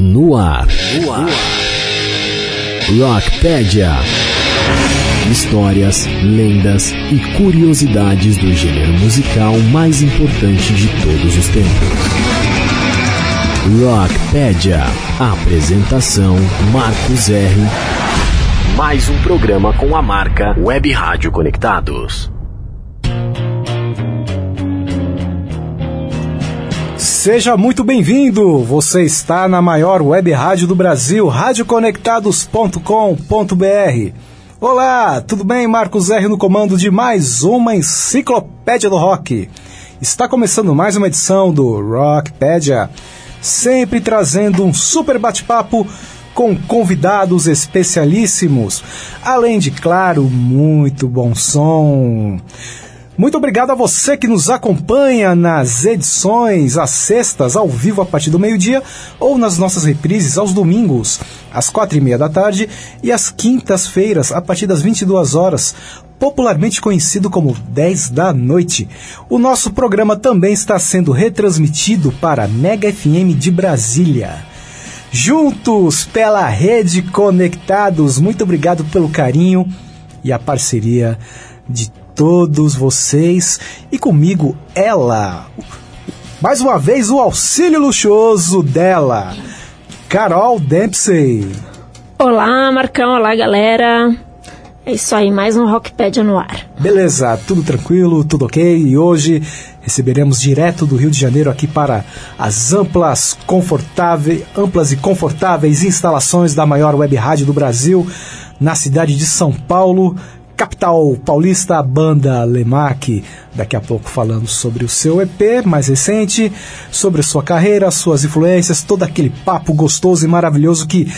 No ar. No ar. Rockpedia. Histórias, lendas e curiosidades do gênero musical mais importante de todos os tempos. Rockpedia. Apresentação Marcos R. Mais um programa com a marca Web Rádio Conectados. Seja muito bem-vindo! Você está na maior web rádio do Brasil, radioconectados.com.br. Olá, tudo bem? Marcos R no comando de mais uma enciclopédia do rock. Está começando mais uma edição do Rockpedia, sempre trazendo um super bate-papo com convidados especialíssimos, além de, claro, muito bom som. Muito obrigado a você que nos acompanha nas edições às sextas, ao vivo a partir do meio-dia, ou nas nossas reprises aos domingos, às quatro e meia da tarde, e às quintas-feiras, a partir das 22 horas, popularmente conhecido como 10 da noite. O nosso programa também está sendo retransmitido para Mega FM de Brasília. Juntos pela rede conectados, muito obrigado pelo carinho e a parceria de todos vocês e comigo ela. Mais uma vez o auxílio luxuoso dela, Carol Dempsey. Olá, Marcão, olá, galera. É isso aí, mais um Rockpedia no ar. Beleza, tudo tranquilo, tudo ok. E hoje receberemos direto do Rio de Janeiro aqui para as amplas, confortáveis, amplas e confortáveis instalações da maior web rádio do Brasil, na cidade de São Paulo, capital paulista, a banda Lemac. Daqui a pouco falando sobre o seu EP mais recente, sobre sua carreira, suas influências, todo aquele papo gostoso e maravilhoso que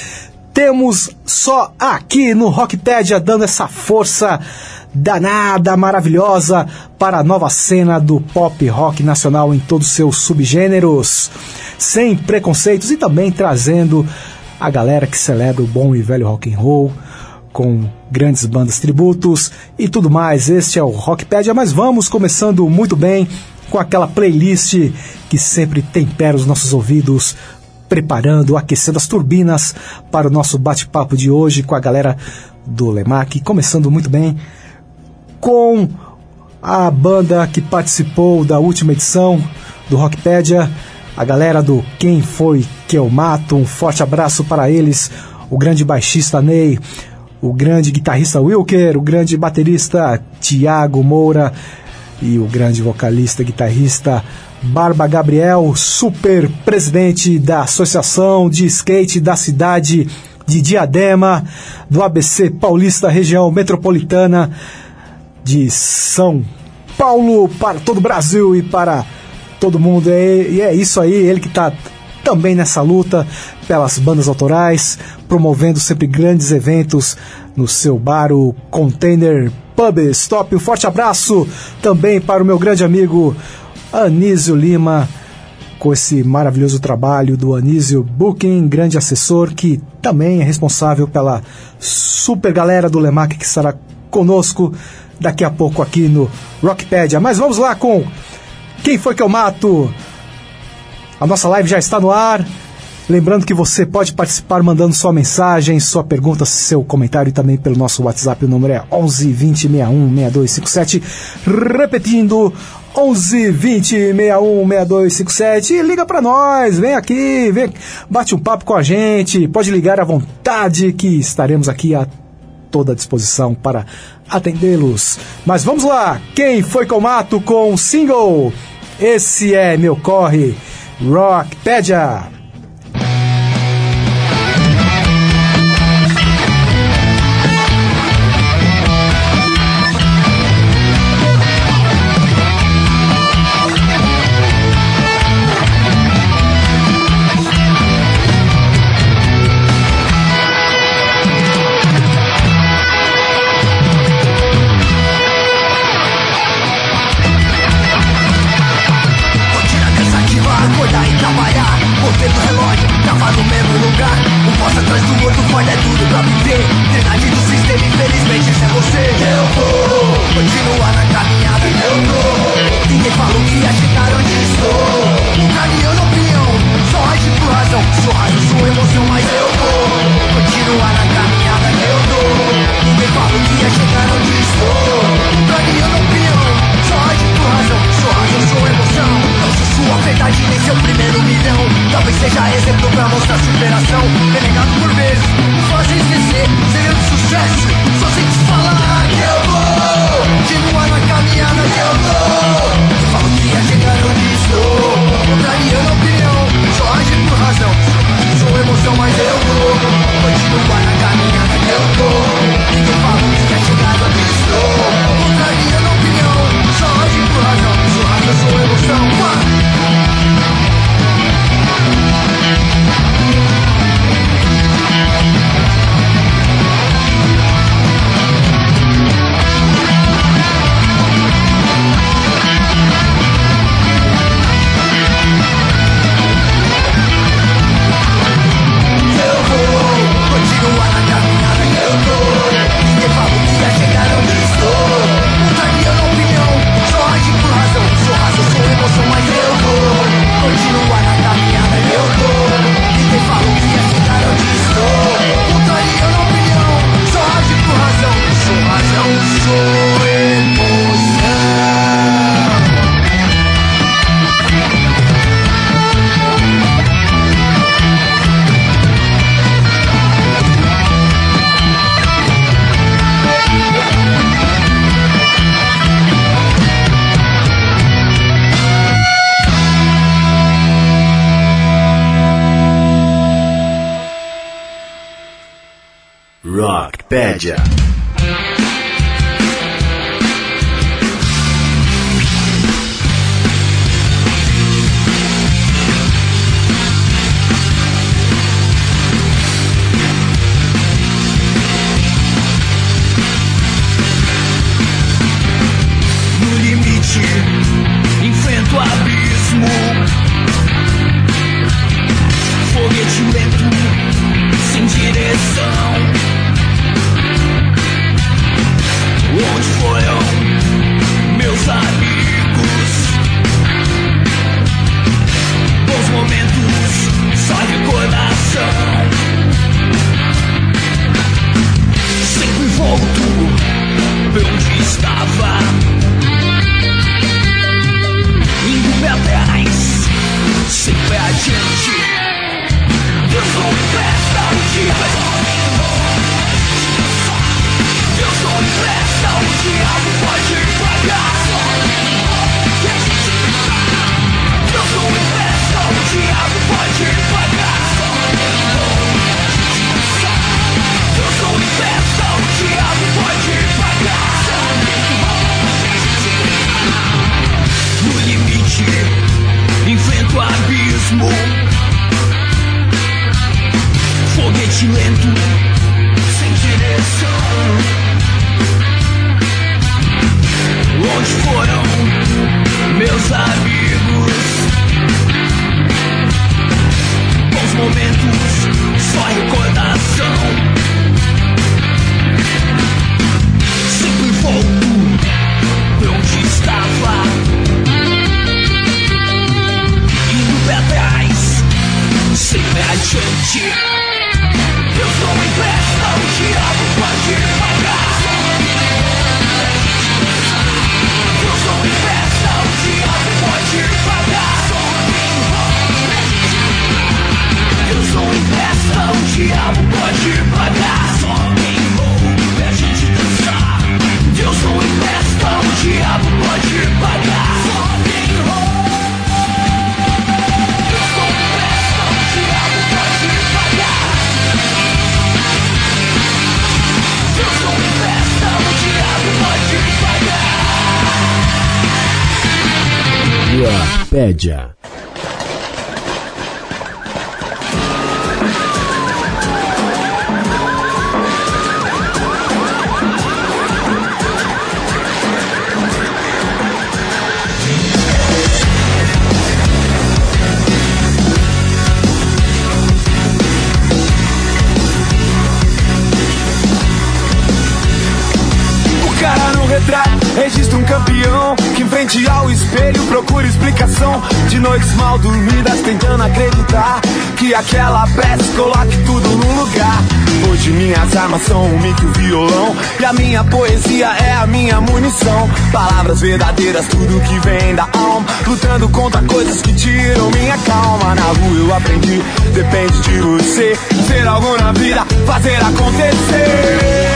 temos só aqui no Rockpedia, dando essa força danada, maravilhosa para a nova cena do pop rock nacional em todos os seus subgêneros, sem preconceitos e também trazendo a galera que celebra o bom e velho rock and roll com grandes bandas tributos e tudo mais. Este é o Rockpedia, mas vamos começando muito bem com aquela playlist que sempre tempera os nossos ouvidos, preparando, aquecendo as turbinas para o nosso bate-papo de hoje com a galera do Lemac, começando muito bem com a banda que participou da última edição do Rockpedia, a galera do Quem Foi Que Eu Mato, um forte abraço para eles, o grande baixista Ney, o grande guitarrista Wilker, o grande baterista Tiago Moura e o grande vocalista guitarrista Barba Gabriel, super presidente da Associação de Skate da cidade de Diadema, do ABC Paulista, região metropolitana de São Paulo, para todo o Brasil e para todo mundo. E é isso aí, ele que está também nessa luta pelas bandas autorais, promovendo sempre grandes eventos no seu bar, o Container Pub Stop. Um forte abraço também para o meu grande amigo Anísio Lima, com esse maravilhoso trabalho do Anísio Booking, grande assessor que também é responsável pela super galera do Lemac que estará conosco daqui a pouco aqui no Rockpedia. Mas vamos lá com Quem Foi Que Eu Mato? A nossa live já está no ar. Lembrando que você pode participar mandando sua mensagem, sua pergunta, seu comentário e também pelo nosso WhatsApp. O número é 11 20 61 6257. Repetindo, 11 20 61 6257. E liga para nós, vem aqui, vem, bate um papo com a gente. Pode ligar à vontade que estaremos aqui a toda disposição para atendê-los. Mas vamos lá, quem foi com o mato com o single? Esse é meu corre. Rockpedia. Sou raio, Rockpedia. Retrato registra um campeão que em frente ao espelho procura explicação de noites mal dormidas tentando acreditar que aquela peça coloque tudo no lugar. Hoje minhas armas são um mico violão e a minha poesia é a minha munição. Palavras verdadeiras, tudo que vem da alma, lutando contra coisas que tiram minha calma. Na rua eu aprendi, depende de você ser algo na vida, fazer acontecer.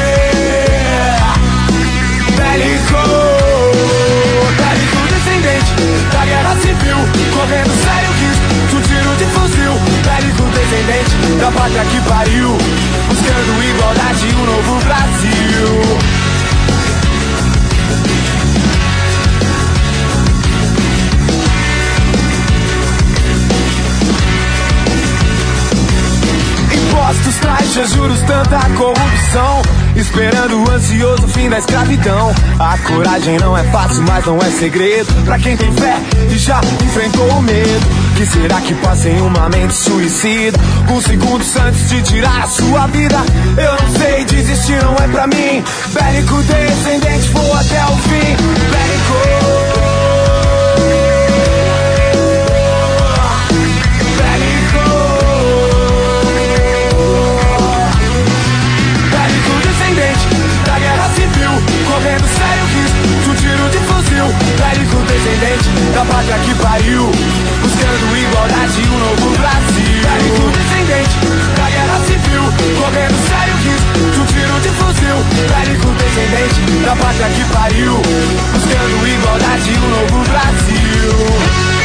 Bélico, bélico descendente da guerra civil, correndo sério risco, um tiro de fuzil. Bélico descendente da pátria que pariu, buscando igualdade e um novo Brasil. Impostos, taxas, juros, tanta corrupção. Esperando o ansioso fim da escravidão. A coragem não é fácil, mas não é segredo. Pra quem tem fé e já enfrentou o medo. Que será que passa em uma mente suicida? Com segundos antes de tirar a sua vida. Eu não sei, desistir não é pra mim. Bélico descendente, vou até o fim. Bélico Bélico descendente da pátria que pariu, buscando igualdade e um novo Brasil. Bélico descendente da guerra civil, correndo sério risco de um tiro de fuzil. Bélico descendente da pátria que pariu, buscando igualdade e um novo Brasil.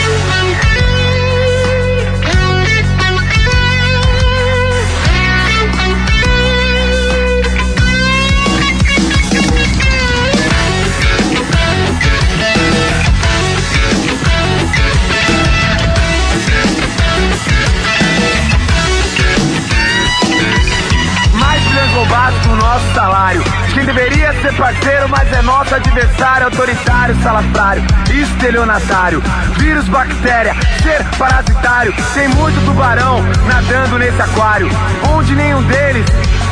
Nosso salário. Quem deveria ser parceiro, mas é nosso adversário, autoritário, salafrário, estelionatário, vírus, bactéria, ser parasitário. Tem muito tubarão nadando nesse aquário, onde nenhum deles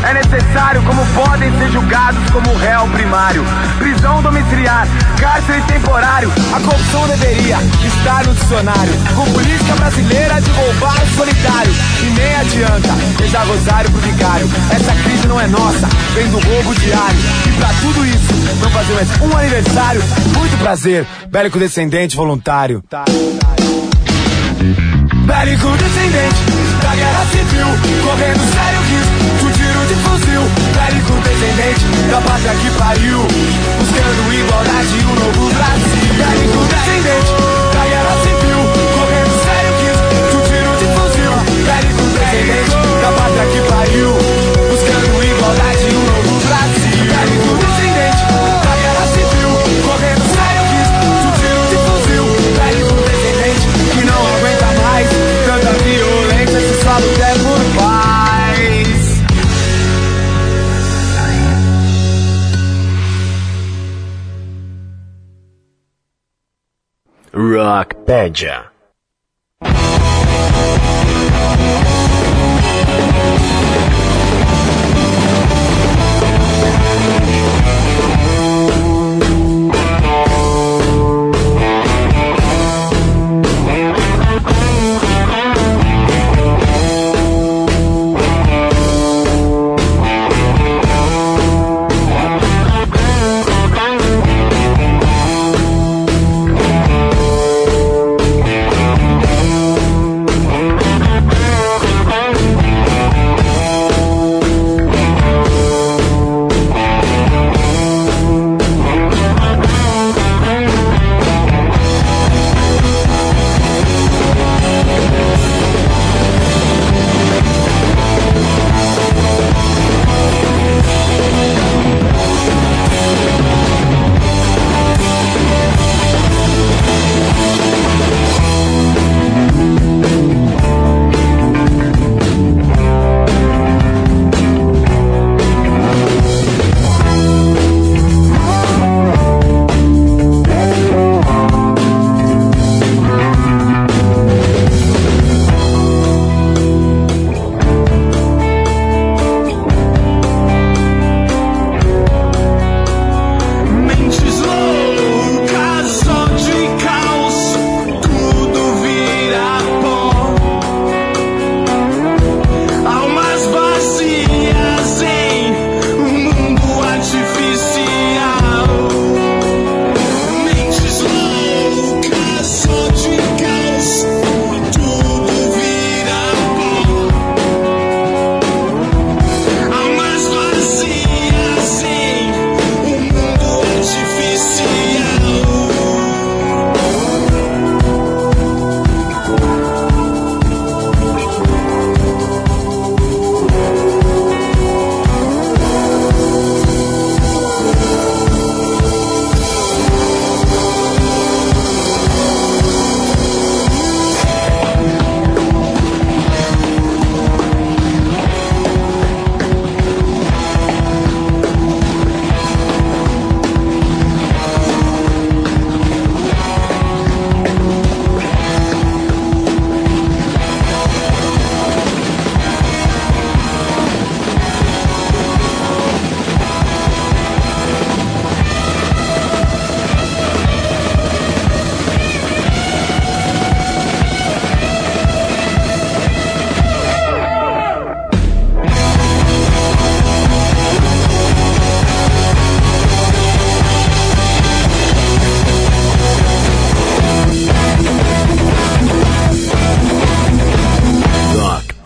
é necessário, como podem ser julgados como réu primário. Prisão domiciliar, cárcere temporário. A corrupção deveria estar no dicionário. Com política brasileira de roubar solitário. E nem adianta, já gozaram pro vigário. Essa crise não é nossa, vem do roubo diário. E pra tudo isso, não fazer mais um aniversário. Muito prazer, bélico descendente voluntário. Bélico descendente da guerra civil, correndo sério risco de fuzil. Bélico descendente da pátria que pariu, buscando igualdade e um novo Brasil. Bélico descendente da guerra civil, correndo sério risco de um tiro de fuzil. Bélico descendente da pátria que pariu, Rockpedia.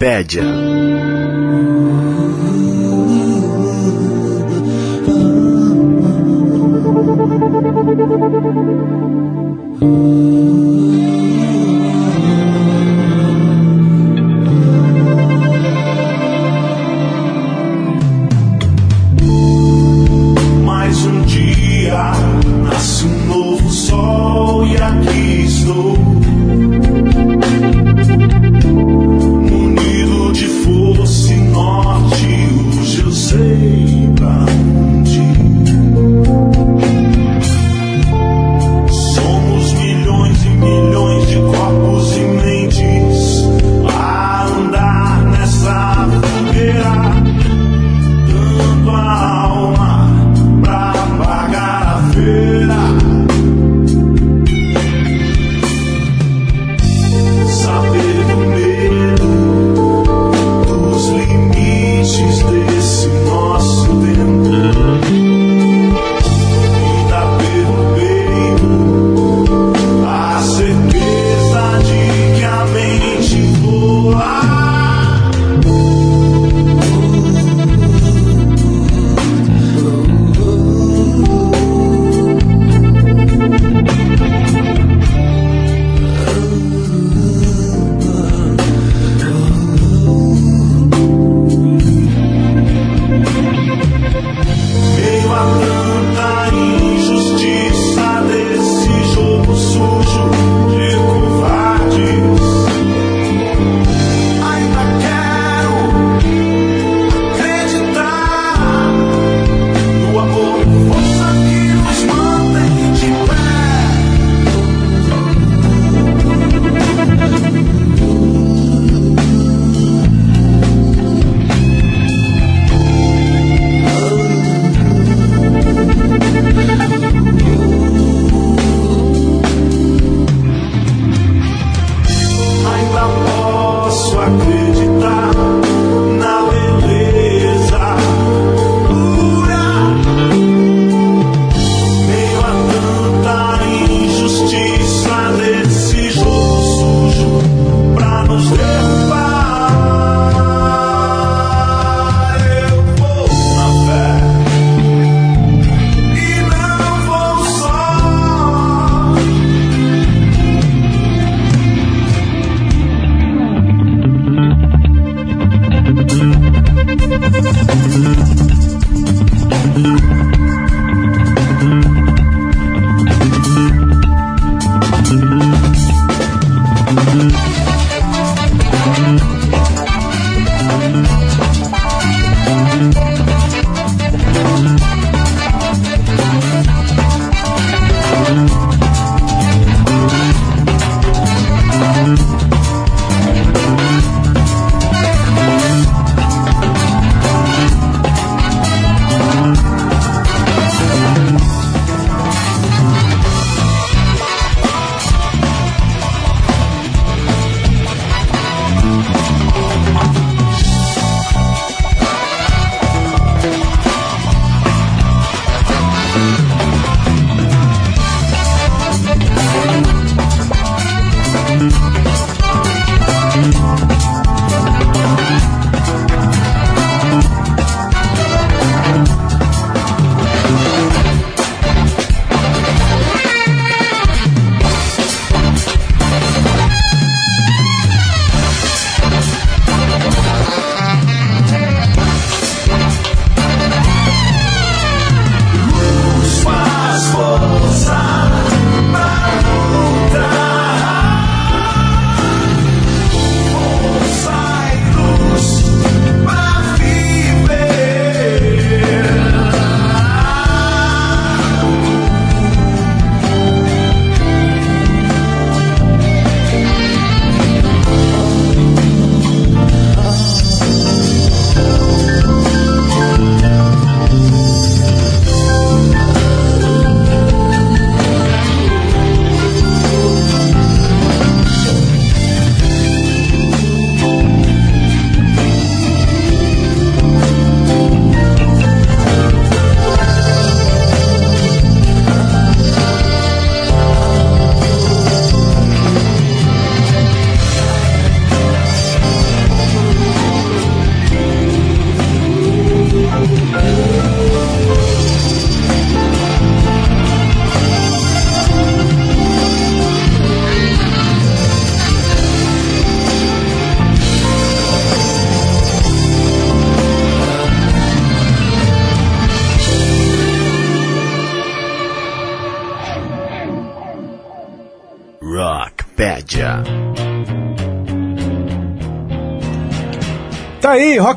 Rockpedia.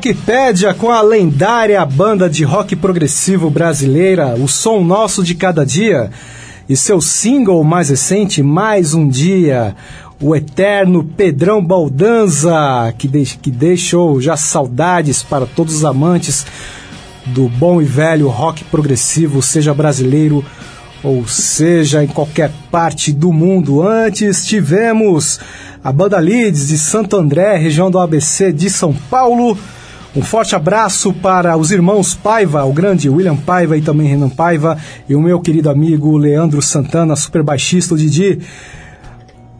Rockpedia com a lendária banda de rock progressivo brasileira, o som nosso de cada dia. E seu single mais recente, Mais um Dia, o eterno Pedrão Baldanza, que, de, que deixou já saudades para todos os amantes do bom e velho rock progressivo, seja brasileiro ou seja em qualquer parte do mundo. Antes tivemos a banda Leeds de Santo André, região do ABC de São Paulo. Um forte abraço para os irmãos Paiva, o grande William Paiva e também Renan Paiva, e o meu querido amigo Leandro Santana, super baixista, o Didi.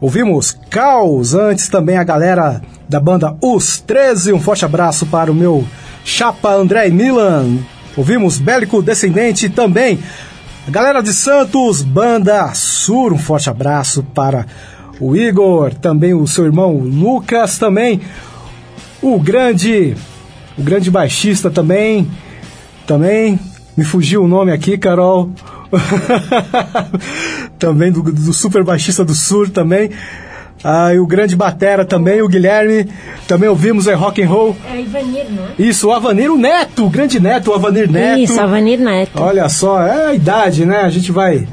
Ouvimos Caos, antes também a galera da banda Os 13. Um forte abraço para o meu chapa André Milan. Ouvimos Bélico Descendente também. A galera de Santos, banda Sur. Um forte abraço para o Igor, também o seu irmão Lucas, também o grande, o grande baixista também, também me fugiu o nome aqui, Carol. também do, do super baixista do Sur também. Ah, e o grande batera também, o Guilherme. Também ouvimos é rock and roll. É Ivanir, não é? Isso, o Avanir, o Neto, o grande Neto, o Avanir Neto. Isso, Avanir Neto. Olha só, é a idade, né? A gente vai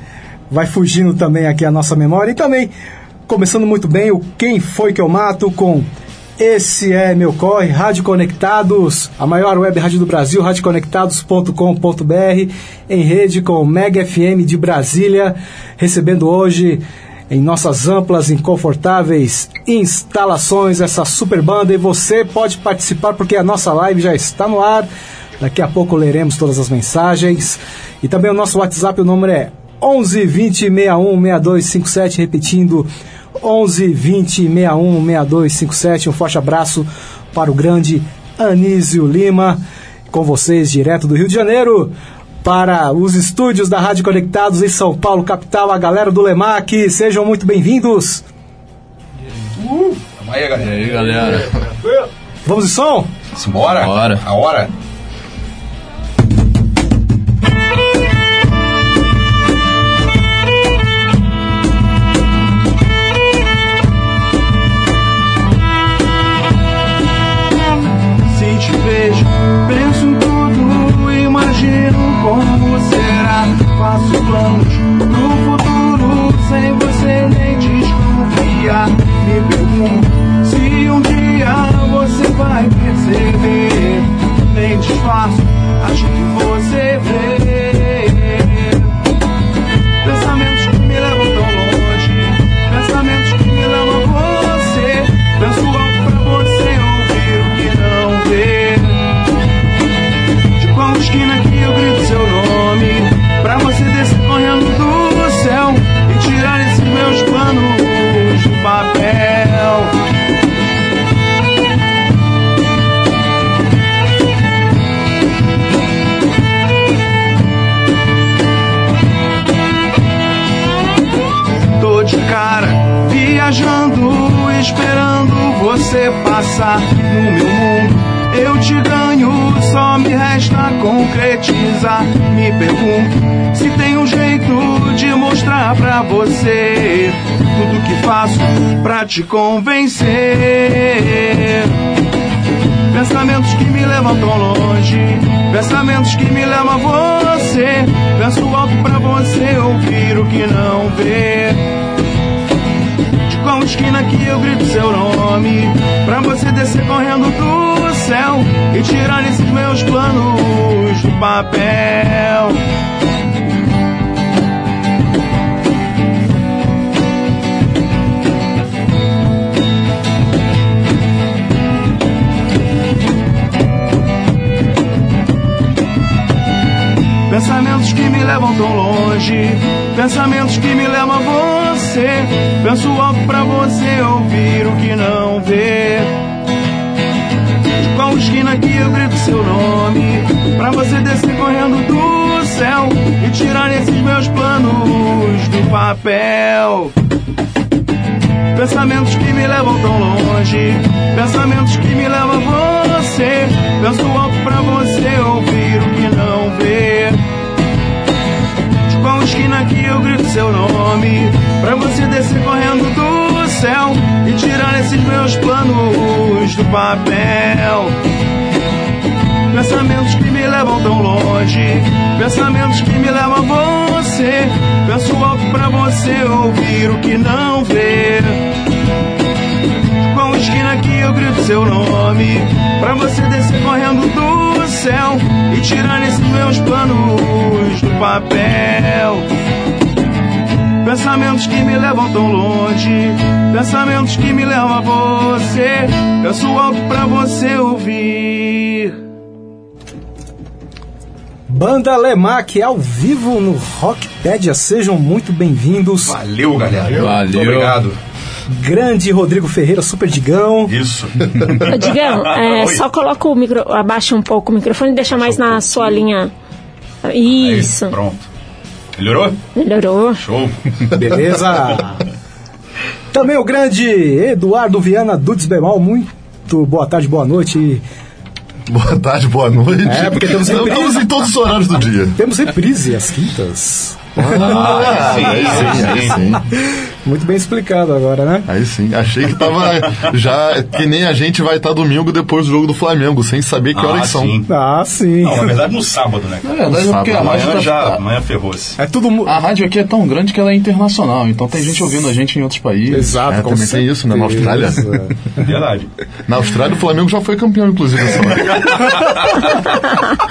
vai fugindo também aqui a nossa memória e também começando muito bem o Quem Foi Que Eu Mato com esse é meu corre, Rádio Conectados, a maior web rádio do Brasil, radioconectados.com.br, em rede com Mega FM de Brasília, recebendo hoje em nossas amplas e confortáveis instalações essa super banda e você pode participar porque a nossa live já está no ar. Daqui a pouco leremos todas as mensagens e também o nosso WhatsApp, o número é 11 20 61 6257, repetindo 11 20 61 6257. Um forte abraço para o grande Anísio Lima, com vocês direto do Rio de Janeiro, para os estúdios da Rádio Conectados em São Paulo, capital, a galera do Lemac. Sejam muito bem-vindos. Tamo aí, galera. E aí, galera? Vamos de som? Simbora? Bora. A hora? Faço planos pro futuro, sem você nem desconfiar. Me pergunto se um dia você vai perceber. Nem disfarço, acho que você passar no meu mundo. Eu te ganho, só me resta concretizar. Me pergunto se tem um jeito de mostrar pra você tudo que faço pra te convencer. Pensamentos que me levam tão longe, pensamentos que me levam a você. Penso alto pra você ouvir o que não vê. Qual esquina que eu grito seu nome, pra você descer correndo do céu e tirar esses meus planos do papel. Pensamentos que me levam tão longe, pensamentos que me levam a você. Penso alto pra você ouvir o que não vê. De qual esquina que eu grito seu nome, pra você descer correndo do céu e tirar esses meus planos do papel. Pensamentos que me levam tão longe, pensamentos que me levam a você. Penso alto pra você ouvir o que não vê qual esquina que eu grito seu nome. Pra você descer correndo do céu E tirar esses meus planos do papel. Pensamentos que me levam tão longe Pensamentos que me levam a você. Penso alto pra você ouvir o que não vê. Qual esquina que eu grito seu nome Pra você descer correndo do céu e tirar esses meus planos do papel. Pensamentos que me levam tão longe, pensamentos que me levam a você. Penso alto pra você ouvir. Banda Lemac ao vivo no Rockpedia. Sejam muito bem-vindos. Valeu, galera. Valeu. Muito obrigado. Grande Rodrigo Ferreira, Super Digão. Isso. Ô, Digão, é, só coloca o micro, abaixa um pouco o microfone e deixa mais na sua linha. Isso, Aí, pronto. Melhorou? melhorou. Show. Beleza? Também o grande Eduardo Viana Dudes Bemol. Muito boa tarde, boa noite. Boa tarde, boa noite. É, porque temos reprise. Estamos em todos os horários do dia. Temos reprise às quintas. Ah, sim, aí sim, aí sim. Muito bem explicado agora, né? Aí sim. Achei que tava já. Que nem a gente vai estar domingo depois do jogo do Flamengo, sem saber que Ah, horas são. sim. Ah, sim. Não, na verdade no sábado, né? Na verdade, é porque a rádio, Amanhã tá- já, amanhã ferrou-se. É tudo. a rádio aqui é tão grande que ela é internacional, então tem gente ouvindo a gente em outros países. Exato, É, também tem isso, né, na Austrália. Verdade. Na Austrália, o Flamengo já foi campeão, inclusive.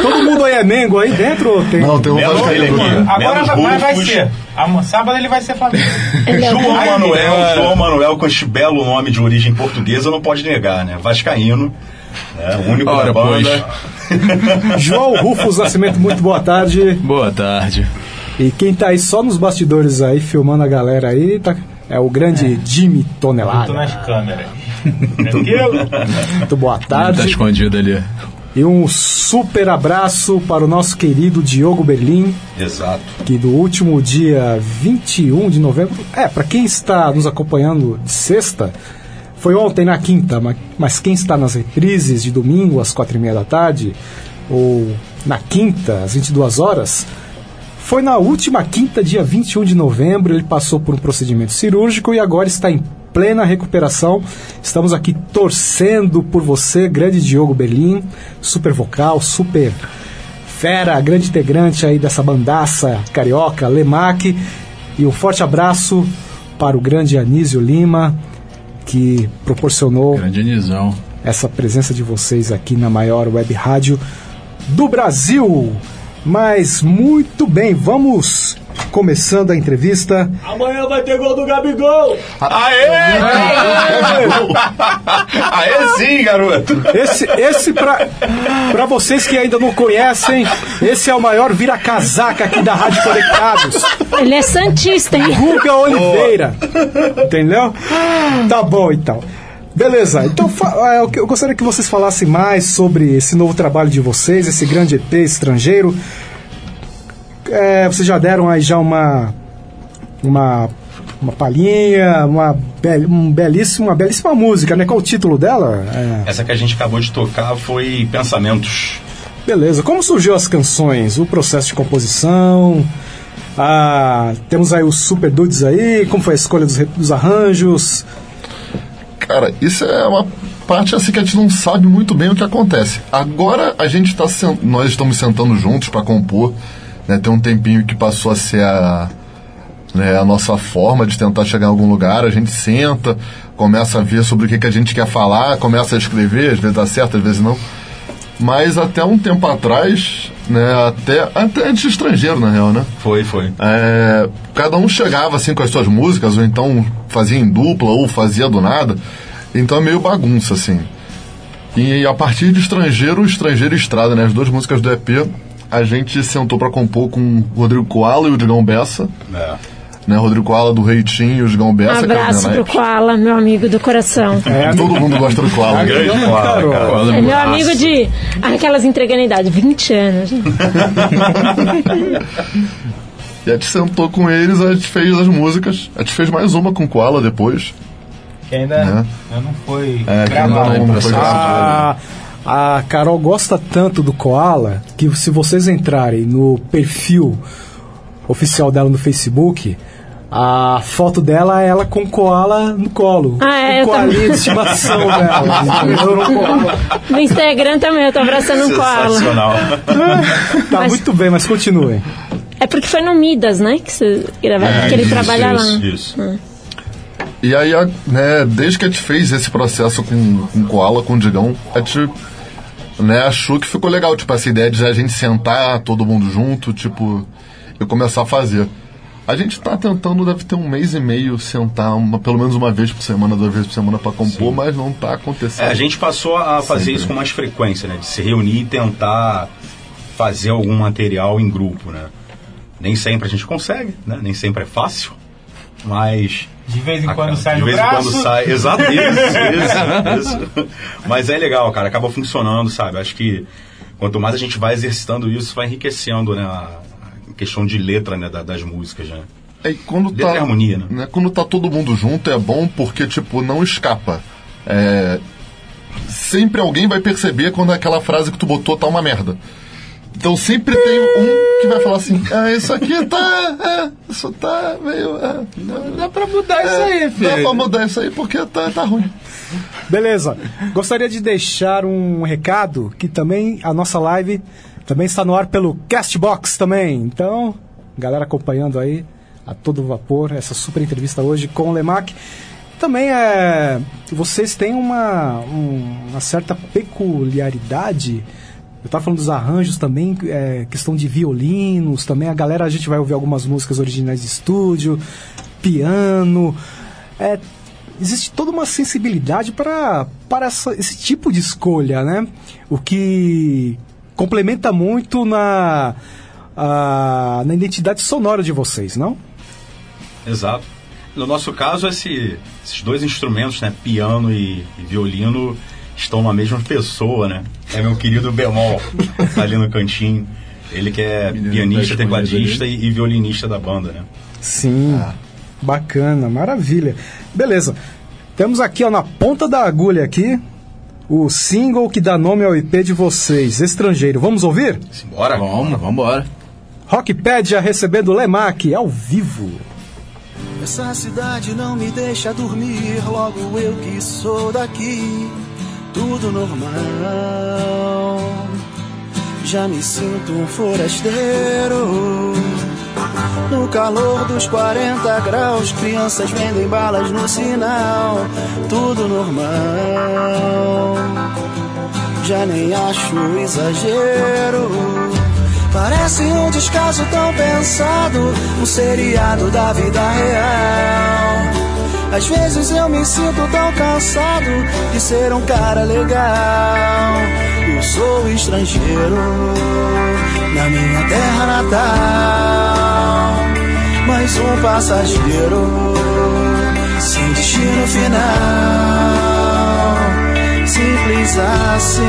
Todo mundo aí é Mengo aí dentro ou tem? Não, tem um Vascaíno aqui. Agora Menos vai, ser. Am- Sábado ele vai ser Flamengo. Ele é João cara. Manuel, João Manuel, com este belo nome de origem portuguesa, não pode negar, né? Vascaíno, né? o único Ora, da banda. João Rufus Nascimento, muito boa tarde. Boa tarde. E quem tá aí só nos bastidores aí, filmando a galera aí, tá, é o grande Jimmy Tô Tonelada. nas câmeras. Tranquilo? Muito boa Tá tarde. escondido ali. E um super abraço para o nosso querido Diogo Berlim, Exato. que do último dia 21 de novembro, é, para quem está nos acompanhando de sexta, foi ontem na quinta, ma- mas quem está nas reprises de domingo às quatro e meia da tarde, ou na quinta às 22 horas, foi na última quinta, dia 21 de novembro, ele passou por um procedimento cirúrgico e agora está em plena recuperação. Estamos aqui torcendo por você, grande Diogo Berlim, super vocal, super fera, grande integrante aí dessa bandaça carioca, Lemac. E um forte abraço para o grande Anísio Lima, que proporcionou essa presença de vocês aqui na maior web rádio do Brasil. Mas muito bem, vamos começando a entrevista. Amanhã vai ter gol do Gabigol. Aê! Aê sim, garoto! Esse, esse pra, pra vocês que ainda não conhecem, esse é o maior vira-casaca aqui da Rádio Conectados. Ele é santista, hein? Guga Oliveira. Entendeu? Tá bom, então. Beleza, então é, eu gostaria que vocês falassem mais sobre esse novo trabalho de vocês, esse grande EP estrangeiro. É, vocês já deram aí já uma uma uma palhinha, uma, um belíssima, uma belíssima música, né? Qual o título dela? É, Essa que a gente acabou de tocar foi Pensamentos. beleza. Como surgiu as canções? O processo de composição? Ah, temos aí os super dudes aí. Como foi a escolha dos, dos arranjos? Cara, isso é uma parte assim que a gente não sabe muito bem o que acontece. Agora a gente está nós estamos sentando juntos para compor, né? Tem um tempinho que passou a ser a né, a nossa forma de tentar chegar em algum lugar, a gente senta, começa a ver sobre o que, que a gente quer falar, começa a escrever, às vezes dá certo, às vezes não. Mas até um tempo atrás, né, até, até antes de estrangeiro, na real, né? Foi, foi. É, cada um chegava assim com as suas músicas, ou então fazia em dupla, ou fazia do nada. Então é meio bagunça, assim. E a partir de Estrangeiro, Estrangeiro e Estrada, né? As duas músicas do EP, a gente sentou pra compor com o Rodrigo Koala e o Digão Bessa. É. Né? Rodrigo Koala do Reitinho e o Digão Bessa. que é o Abraço pro. Koala, meu amigo do coração. Todo mundo gosta do Koala. Grande Koala, cara. É meu amigo de. Aquelas entregando a idade, 20 anos. E a gente sentou com eles, a gente fez as músicas. A gente fez mais uma com o Koala depois. Que ainda, É. ainda não foi É, que gravado. ainda não foi a Carol gosta tanto do Koala que se vocês entrarem no perfil oficial dela no Facebook, A foto dela é ela com koala no colo. Ah, é, eu koalinha também. de estimação dela. entendeu? No Instagram também, eu tô abraçando um koala. Sensacional. Tá Mas- muito bem, mas continue. É porque foi no Midas, né? Que, você grava, É, que ele isso, trabalha isso, lá. isso. E aí, a- né, desde que a gente fez esse processo com, com o Koala, com o Digão, a gente né, achou que ficou legal. Tipo, essa ideia de a gente sentar todo mundo junto, tipo, e começar a fazer. A gente tá tentando, deve ter um mês e meio, sentar uma, pelo menos uma vez por semana, duas vezes por semana pra compor, mas não tá acontecendo. É, a gente passou a fazer Sempre. isso com mais frequência, né? De se reunir e tentar fazer algum material em grupo, né? Nem sempre a gente consegue, né? Nem sempre é fácil, mas... De vez em acaba- quando sai de no vez em quando sai, exato, isso, isso, isso. Mas é legal, cara, acaba funcionando, sabe? Acho que quanto mais a gente vai exercitando isso, vai enriquecendo, né? A questão de letra, né? da- das músicas, né? É, e quando Letra tá, e harmonia, né? né, Quando tá todo mundo junto é bom porque, tipo, não escapa. É, sempre alguém vai perceber quando aquela frase que tu botou tá uma merda. Então sempre tem um que vai falar assim, ah, isso aqui tá. É, isso tá meio. É, Dá pra mudar isso aí, filho. Dá pra mudar isso aí porque tá, tá ruim. Beleza. Gostaria de deixar um recado que também a nossa live também está no ar pelo Castbox também. Então, galera acompanhando aí a todo vapor essa super entrevista hoje com o Lemac. Também é, vocês têm uma, um- uma certa peculiaridade. Eu estava falando dos arranjos também, é, questão de violinos, também a galera, a gente vai ouvir algumas músicas originais de estúdio, piano. É, existe toda uma sensibilidade para, para esse tipo de escolha, né? O que complementa muito na, a- na identidade sonora de vocês, não? Exato. No nosso caso, esse- esses dois instrumentos, né, piano e, e violino, estão na mesma pessoa, né? É meu querido Bemol, tá ali no cantinho. Ele que é Menino pianista, tecladista e, e violinista da banda, né? Sim. Bacana, maravilha. Beleza. Temos aqui ó, na ponta da agulha aqui o single que dá nome ao IP de vocês, Estrangeiro. Vamos ouvir? Simbora? Vamos, vambora. Rockpedia recebendo Lemac ao vivo. Essa cidade não me deixa dormir, logo eu que sou daqui, tudo normal. Já me sinto um forasteiro. No calor dos 40 graus, crianças vendem balas no sinal, tudo normal. Já nem acho exagero. Parece um descaso tão pensado, um seriado da vida real. Às vezes eu me sinto tão cansado de ser um cara legal. Eu sou estrangeiro na minha terra natal, mais um passageiro sem destino final, simples assim.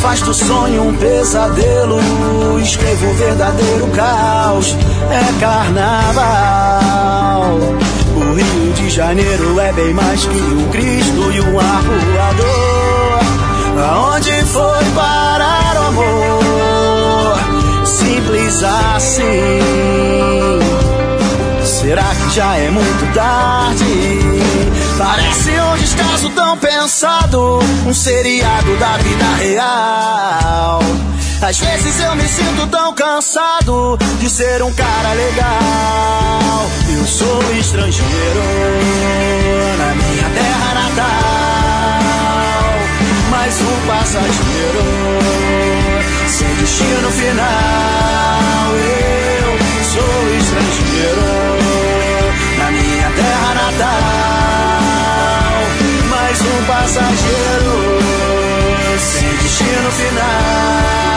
Faz do sonho um pesadelo, escrevo um verdadeiro caos. É carnaval. O Rio de Janeiro é bem mais que um Cristo e um arpoador. Aonde foi parar o amor? Simples assim. Será que já é muito tarde? Parece um descaso tão pensado, um seriado da vida real. Às vezes eu me sinto tão cansado de ser um cara legal. Estrangeiro na minha terra natal, mais um passageiro sem destino final. Eu sou estrangeiro na minha terra natal, mais um passageiro sem destino final.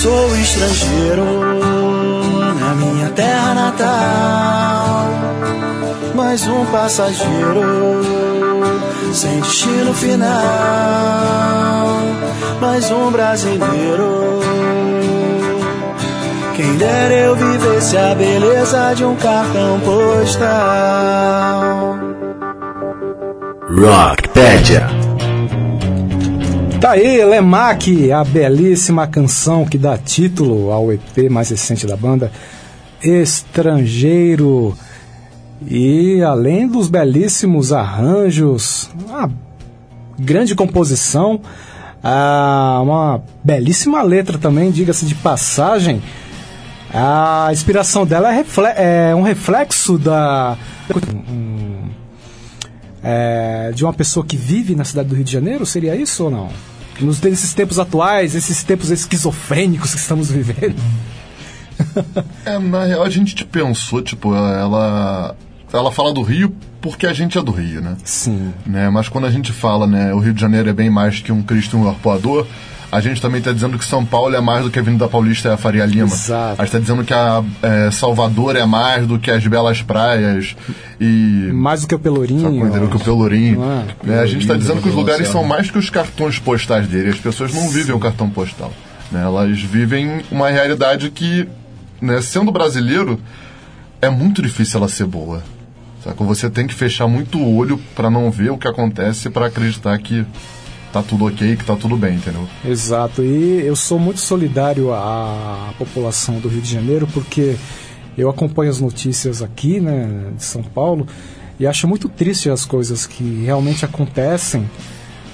Sou estrangeiro na minha terra natal, mais um passageiro sem destino final, mais um brasileiro. Quem dera eu vivesse a beleza de um cartão postal. Rockpedia. Tá aí, Lemac, a belíssima canção que dá título ao EP mais recente da banda, Estrangeiro. E além dos belíssimos arranjos, uma grande composição, ah, uma belíssima letra também, diga-se de passagem. A inspiração dela é, refle- é um reflexo da um, é, de uma pessoa que vive na cidade do Rio de Janeiro, seria isso ou não? Nos nesses tempos atuais, esses tempos esquizofrênicos que estamos vivendo. É, na real, a gente pensou, tipo, ela. Ela fala do Rio porque a gente é do Rio, né? Sim. Né? Mas quando a gente fala, né, o Rio de Janeiro é bem mais que um Cristo e um arpoador, a gente também está dizendo que São Paulo é mais do que a Avenida Paulista e a Faria Lima. Exato. A gente está dizendo que a é, Salvador é mais do que as belas praias e Mais do que o Pelourinho. Sacou, entendeu? Que o Pelourinho. Ah, né? A gente está dizendo que os lugares são mais que os cartões postais dele. As pessoas não vivem o cartão postal. né? Elas vivem uma realidade que, né, sendo brasileiro, é muito difícil ela ser boa. Sacou? Você tem que fechar muito o olho para não ver o que acontece para acreditar que tá tudo ok, que tá tudo bem, entendeu? Exato, e eu sou muito solidário à população do Rio de Janeiro porque eu acompanho as notícias aqui, né, de São Paulo, e acho muito triste as coisas que realmente acontecem,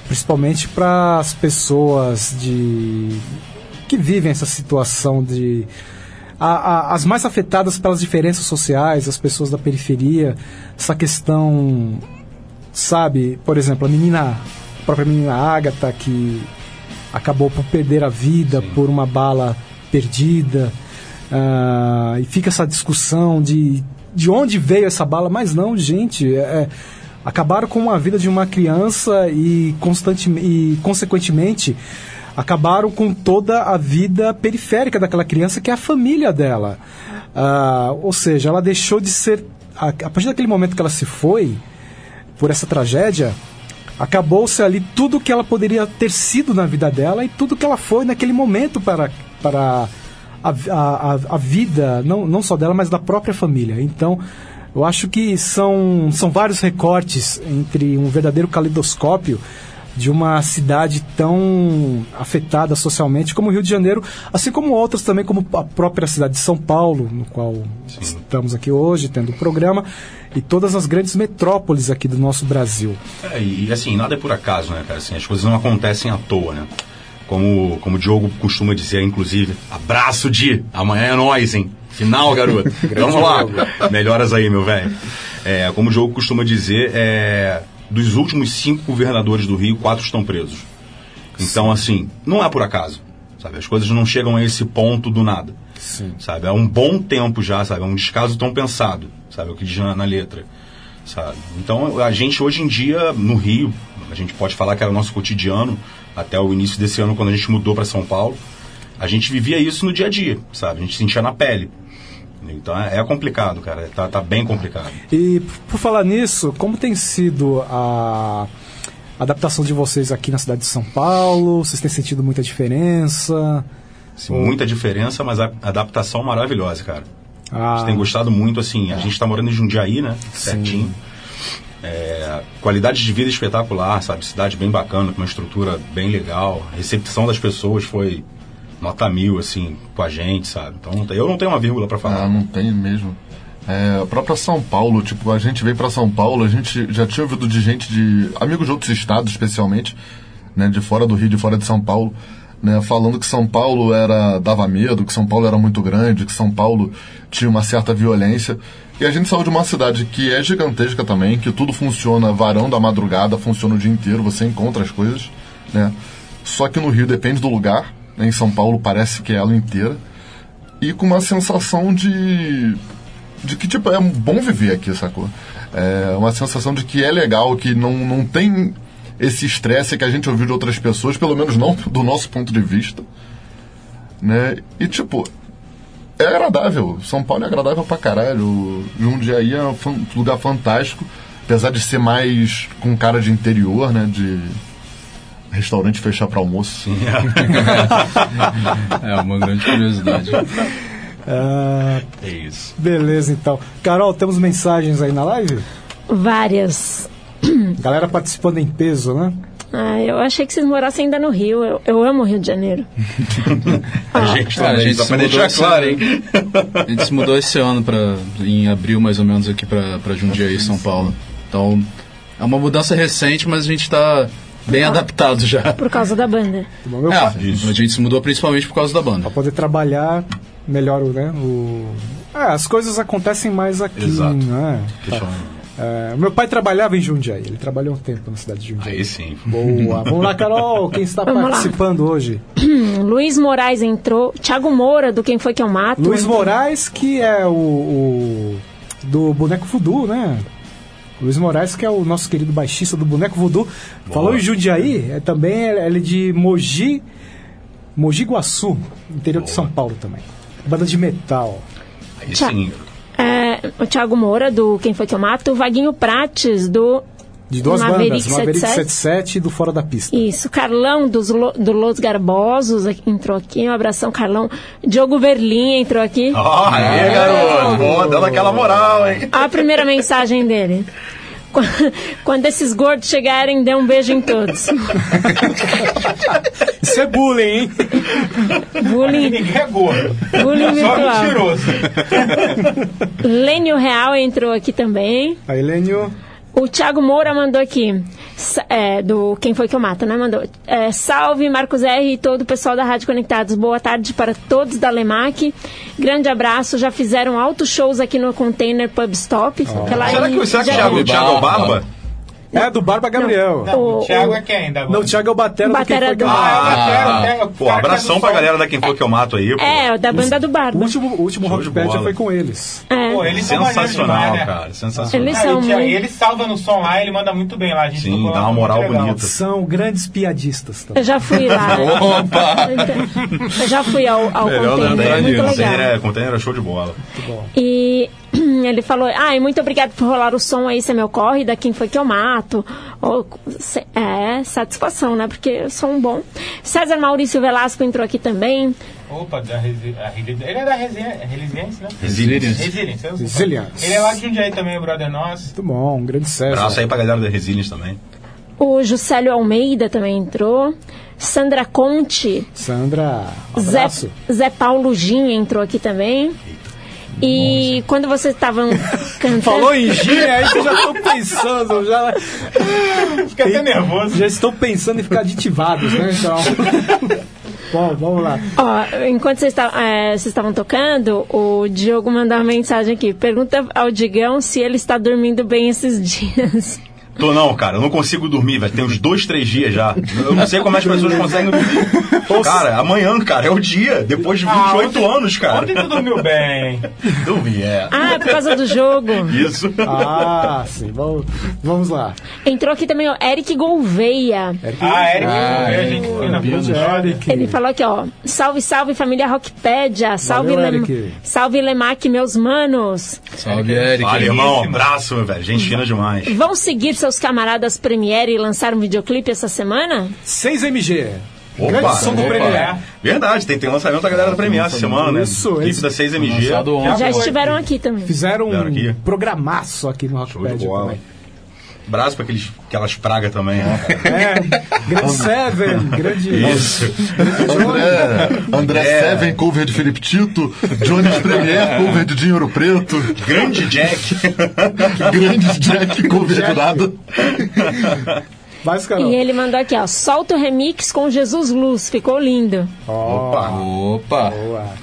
principalmente para as pessoas de que vivem essa situação de a- a- as mais afetadas pelas diferenças sociais, as pessoas da periferia, essa questão sabe, por exemplo, a menina, própria menina Agatha que acabou por perder a vida por uma bala perdida, ah, e fica essa discussão de de onde veio essa bala, mas não, gente, é, é, acabaram com a vida de uma criança e, constante, e consequentemente acabaram com toda a vida periférica daquela criança, que é a família dela. Ah, ou seja, ela deixou de ser. A, a partir daquele momento que ela se foi, por essa tragédia, acabou-se ali tudo que ela poderia ter sido na vida dela e tudo que ela foi naquele momento para, para a, a, a- vida, não, não só dela, mas da própria família. Então, eu acho que são, são vários recortes entre um verdadeiro caleidoscópio de uma cidade tão afetada socialmente como o Rio de Janeiro, assim como outras também, como a própria cidade de São Paulo, no qual estamos aqui hoje, tendo o programa, e todas as grandes metrópoles aqui do nosso Brasil. É, e assim, nada é por acaso, né, cara? Assim, as coisas não acontecem à toa, né? Como, como o Diogo costuma dizer, inclusive, abraço de amanhã é nós, hein? Final, garoto. Vamos lá. Melhoras aí, meu velho. É, como o Diogo costuma dizer, é, dos últimos cinco governadores do Rio, quatro estão presos. Então, assim, não é por acaso. Sabe? As coisas não chegam a esse ponto do nada. Sim. Sabe? É um bom tempo já, sabe? É um descaso tão pensado, sabe? É o que diz na, na letra, sabe? Então, a gente hoje em dia, no Rio, a gente pode falar que era o nosso cotidiano, até o início desse ano, quando a gente mudou para São Paulo, a gente vivia isso no dia a dia, sabe? A gente sentia na pele. Então, é, é complicado, cara. Tá, tá bem complicado. E por falar nisso, como tem sido a adaptação de vocês aqui na cidade de São Paulo? Vocês têm sentido muita diferença? Assim, Muita diferença, mas a adaptação maravilhosa, cara. A Ah, gente tem gostado muito, assim, a gente está morando em Jundiaí, né? Certinho. É, qualidade de vida espetacular, sabe? Cidade bem bacana, com uma estrutura bem legal. A recepção das pessoas foi nota mil, assim, com a gente, sabe? Então eu não tenho uma vírgula para falar. Ah, não tem mesmo. É, a própria São Paulo, tipo, a gente veio pra São Paulo, a gente já tinha ouvido de gente de. amigos de outros estados, especialmente, né, de fora do Rio, de fora de São Paulo, né, falando que São Paulo era dava medo, que São Paulo era muito grande, que São Paulo tinha uma certa violência. E a gente saiu de uma cidade que é gigantesca também, que tudo funciona varão da madrugada, funciona o dia inteiro, você encontra as coisas, né? Só que no Rio depende do lugar, né, em São Paulo parece que é ela inteira. E com uma sensação de de que tipo é bom viver aqui, sacou? É uma sensação de que é legal, que não, não tem esse estresse que a gente ouviu de outras pessoas, pelo menos não do nosso ponto de vista. né? E tipo, é agradável. São Paulo é agradável pra caralho. Jundiaí é um lugar fantástico, apesar de ser mais com cara de interior, né? De restaurante fechar pra almoço. É uma grande curiosidade. Ah, É isso. beleza, então. Carol, temos mensagens aí na live? Várias. Galera participando em peso, né? Ah, eu achei que vocês morassem ainda no Rio. Eu, eu amo o Rio de Janeiro. A gente Cara, a gente só se pra mudou deixar esse claro, ano. hein? A gente se mudou esse ano pra, em abril, mais ou menos, aqui pra, pra Jundiaí, São Paulo. Então, é uma mudança recente, mas a gente tá bem adaptado já. Por causa da banda. É, a gente se mudou principalmente por causa da banda. Pra poder trabalhar melhor, né? O... É, as coisas acontecem mais aqui, Exato. né? Deixa É, meu pai trabalhava em Jundiaí, ele trabalhou um tempo na cidade de Jundiaí. Aí sim. Boa. Vamos lá, Carol, quem está Vamos lá. participando hoje? Hum, Luiz Moraes entrou. Thiago Moura, do Quem Foi Que Eu Mato. Luiz entrou. Moraes, que é o, o- do Boneco Voodoo, né? Luiz Moraes, que é o nosso querido baixista do Boneco Voodoo. Falou em Jundiaí, é, também é- ele é de Mogi, Mogi Guaçu, interior de São Paulo também. Banda de metal. Aí sim. É, o Thiago Moura, do Quem Foi Que Eu Mato. O Vaguinho Prates, do De duas Maverick bandas, Maverick 77. 77 e do Fora da Pista. Isso, Carlão dos Lo- do Los Garbosos entrou aqui. Um abração, Carlão. Diogo Verlin entrou aqui. Ó, aí, garoto. Boa, dando aquela moral, hein? A primeira mensagem dele. Qu- Quando esses gordos chegarem, dê um beijo em todos. Isso é bullying, hein? Bullying, Ninguém é gordo. bullying Só virtual. mentiroso. Lênio Real entrou aqui também. Aí, Lênio, O Thiago Moura mandou aqui, é, do Quem Foi Que Eu Mato, né? Mandou. é, salve, Marcos R. e todo o pessoal da Rádio Conectados. Boa tarde para todos da Lemac. Grande abraço. Já fizeram altos shows aqui no Container Pub Stop. que é lá Será em que, será que o Jaú. Thiago, Thiago é Barba? É do Barba Gabriel. Não, O- o Thiago o- é quem ainda Não, o Thiago é o Batera, Batera do Quem do- Eu Mato. Ah, é o o Pô, abração o pra galera da Quem Foi Que Eu Mato aí, pô. É, da banda do O Barba. último, o último Show de Rockpedia bola. foi com eles. É. Pô, eles Sensacional, demais, né? cara. Sensacional. Eles Ah, são e, muito- e ele salva no som lá, ele manda muito bem lá. A gente Sim, dá uma moral muito bonita. São grandes piadistas também. Eu já fui lá. Eu já fui ao, ao Melhor Container. É muito legal. Container é- Container é show de bola. E ele falou, e muito obrigado por rolar o som aí, se me ocorre, da quem foi que eu mato. Ou, é, satisfação, né? Porque eu sou um bom. César Maurício Velasco entrou aqui também. Opa, da Resi... ele é da Resiliência, né? Resilience. Resiliência. eu- Resilience. Ele é lá de Jundiaí também, brother nosso. Muito bom, um grande César. Abraço aí pra galera da Resilience também. O Juscelio Almeida também entrou. Sandra Conte. Sandra, um Zé. Zé Paulo Gin entrou aqui também. E quando vocês estavam cantando. Falou em Gin, aí vocês já estão pensando, já, Fica até nervoso. já estão pensando em ficar aditivados, né? Então. Bom, vamos lá. Ó, enquanto vocês estavam é, vocês estavam tocando, o Diogo mandou uma mensagem aqui. Pergunta ao Digão se ele está dormindo bem esses dias. Tô não, cara, eu não consigo dormir, velho. Tem uns dois, três dias já. Eu não sei como as pessoas conseguem dormir. Cara, amanhã, cara, é o dia. Depois de 28 anos, cara. Ontem tu dormiu bem. Dormi, é. Ah, é por causa do jogo. Isso. Ah, sim, vamos, vamos lá. Entrou aqui também o Eric Gouveia. Ah, Eric, Ah, a gente foi na. Eric. Ele falou aqui, ó. Salve, salve, família Rockpedia. Salve, Valeu, Lem- salve Lemac, meus manos. Salve, Eric. Vale, irmão. Abraço, meu velho. Gente fina demais. Vão seguir seus camaradas Premiere e lançar um videoclipe essa semana? 6MG. Opa, Grande som do. Premiere. Verdade, tem, tem lançamento da galera da Premiere essa semana, né? Isso, Clipe eles- da 6MG. Lançado ontem. Já estiveram aqui também. Fizeram Vieram aqui. um programaço aqui no Show de bola. também. Abraço pra aqueles, aquelas pragas também, né? É, grande Seven, grande... Isso. André, André É. Seven, cover de Felipe Tito. Jones Premier, cover de Dinheiro Preto. Grande Jack. Grande Jack, cover de nada. Vai, Carol. E ele mandou aqui, ó. Solta o remix com Jesus Luz. Ficou lindo. Opa, Opa.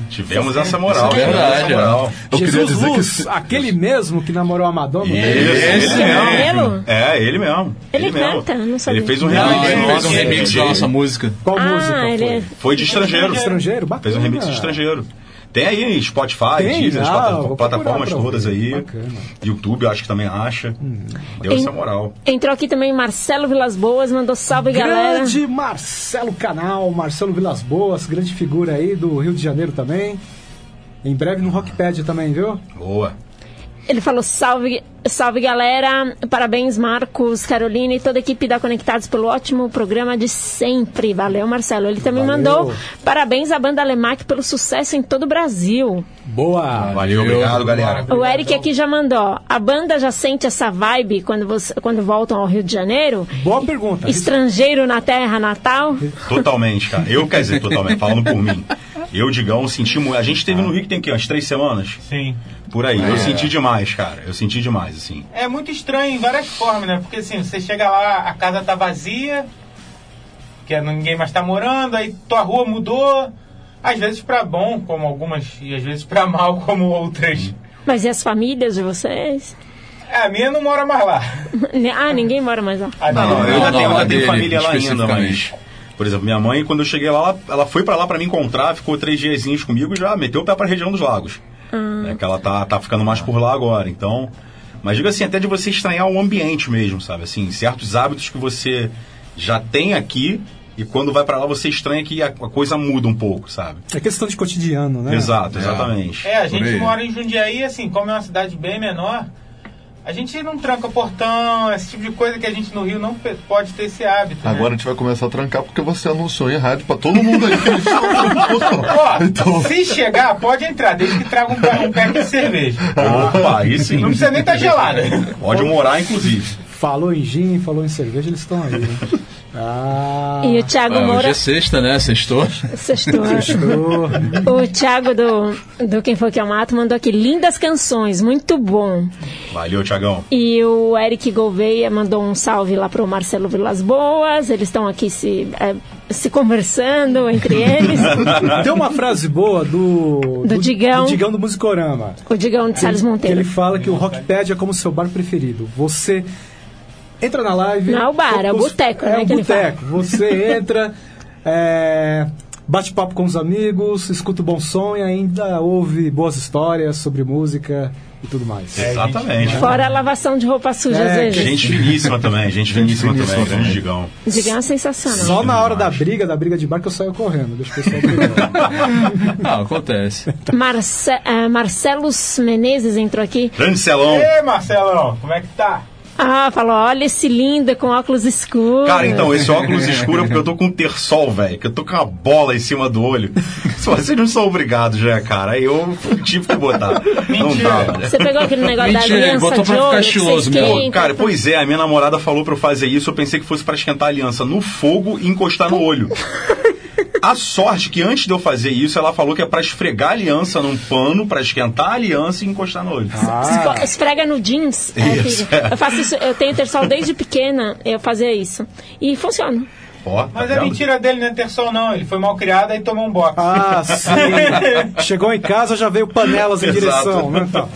tivemos essa moral. É tivemos verdade, essa moral. Eu queria Jesus dizer que Luz, se- aquele mesmo que namorou a Madonna. Isso, né? ele Esse é mesmo. ele? É, ele mesmo. Ele mesmo. canta? Não sabia. Ele fez um Não, remix. ele fez um remix de- da nossa música. Qual Ah, música ele foi? é- Foi de estrangeiro. Estrangeiro? Bacana. Fez um remix de estrangeiro. Tem aí Spotify, Tem? Deezer, as Ah, plataformas todas aí. Bacana. YouTube, eu acho que também acha. Deu Em- essa moral. Entrou aqui também Marcelo Vilas Boas, mandou salve, galera. Grande Marcelo Canal, Marcelo Vilas Boas, grande figura aí do Rio de Janeiro também. Em breve no Rockpad também, viu? Boa. Ele falou salve, salve galera, parabéns Marcos, Carolina e toda a equipe da Conectados pelo ótimo programa de sempre. Valeu, Marcelo. Ele também Valeu. mandou parabéns à banda Lemac pelo sucesso em todo o Brasil. Boa! Valeu, obrigado, galera. O Eric aqui já mandou. A banda já sente essa vibe quando, você, quando voltam ao Rio de Janeiro? Boa pergunta. Estrangeiro na terra natal? Totalmente, cara. Eu, quer dizer, totalmente, falando por mim. Eu, Digão, senti muito. A gente esteve no Rio que tem o quê? Umas três semanas? Sim. Por aí. Eu É. senti demais, cara. Eu senti demais, assim. É muito estranho em várias formas, né? Porque assim, você chega lá, a casa tá vazia, que ninguém mais tá morando, aí tua rua mudou, às vezes pra bom, como algumas, e às vezes pra mal, como outras. Mas e as famílias de vocês? É, a minha não mora mais lá. Ah, ninguém mora mais lá. A Não, minha eu ainda não, tenho, ainda tenho família lá ainda, mas. Por exemplo, minha mãe, quando eu cheguei lá, ela, ela foi pra lá pra me encontrar, ficou três diazinhos comigo e já meteu o pé pra região dos lagos. Né, que ela tá, tá ficando mais por lá agora. Então. Mas digo assim, até de você estranhar o ambiente mesmo, sabe? Assim, certos hábitos que você já tem aqui e quando vai pra lá você estranha que a, coisa muda um pouco, sabe? É questão de cotidiano, né? Exato, exatamente. É, a gente mora em Jundiaí, assim, como é uma cidade bem menor, a gente não tranca portão, esse tipo de coisa que a gente no Rio não pode ter esse hábito. Agora a né? gente vai começar a trancar porque você anunciou em rádio pra todo mundo aí. Ó, Então- se chegar, pode entrar, desde que traga um, um pack de cerveja. Opa, aí sim. Não precisa nem estar gelada. Pode morar, inclusive. Falou em gin, falou em cerveja, eles estão aí. Né? Ah, E o Thiago Ah, hoje Moura. é sexta, né? Sextou. Sextou. Show. O Thiago do, do Quem Foi Que Eu Mato mandou aqui lindas canções, muito bom. Valeu, Tiagão. E o Eric Gouveia mandou um salve lá pro Marcelo Vilas Boas. Eles estão aqui se, é, se conversando entre eles. Tem uma frase boa do, Do Digão. do Digão do Musicorama. o Digão de Salles Que Monteiro. ele fala que o Rockpad é como seu bar preferido. Você entra na live. Não é o bar, é o boteco, É né, o que ele boteco. Você entra, é, bate papo com os amigos, escuta o bom som e ainda ouve boas histórias sobre música e tudo mais. Exatamente. Fora a lavação de roupa suja É, às vezes. Gente finíssima também, gente finíssima finíssima também, grande. Digão. Digão é sensacional. Só na hora da briga, da briga de bar, que eu saio correndo. Deixa o pessoal. Ah, acontece. Marce é, Marcelos Menezes entrou aqui. Grande Celão. Ei, Marcelão, como é que tá? Ah, falou: olha esse lindo com óculos escuros. Cara, então, esse óculos escuro é porque eu tô com um terçol, velho, que eu tô com uma bola em cima do olho. Se vocês não são obrigados já, cara, aí eu tive que botar. Não Mentira. dá? Você pegou aquele negócio Mentira, da aliança botou de pra ficar estiloso mesmo. Cara, pois é, a minha namorada falou pra eu fazer isso, eu pensei que fosse pra esquentar a aliança no fogo e encostar no olho. A sorte que antes de eu fazer isso, ela falou que é pra esfregar a aliança num pano, pra esquentar a aliança e encostar no olho. Esfo- Esfrega no jeans. É, Isso, filho. é. Eu faço isso, eu tenho terçol desde pequena, eu fazia isso. E funciona. Ó, Mas tá é vendo? mentira dele, não é ter sol não. Ele foi mal criado e tomou um box. Ah, sim. Chegou em casa, já veio panelas em Exato. direção. Né? Então,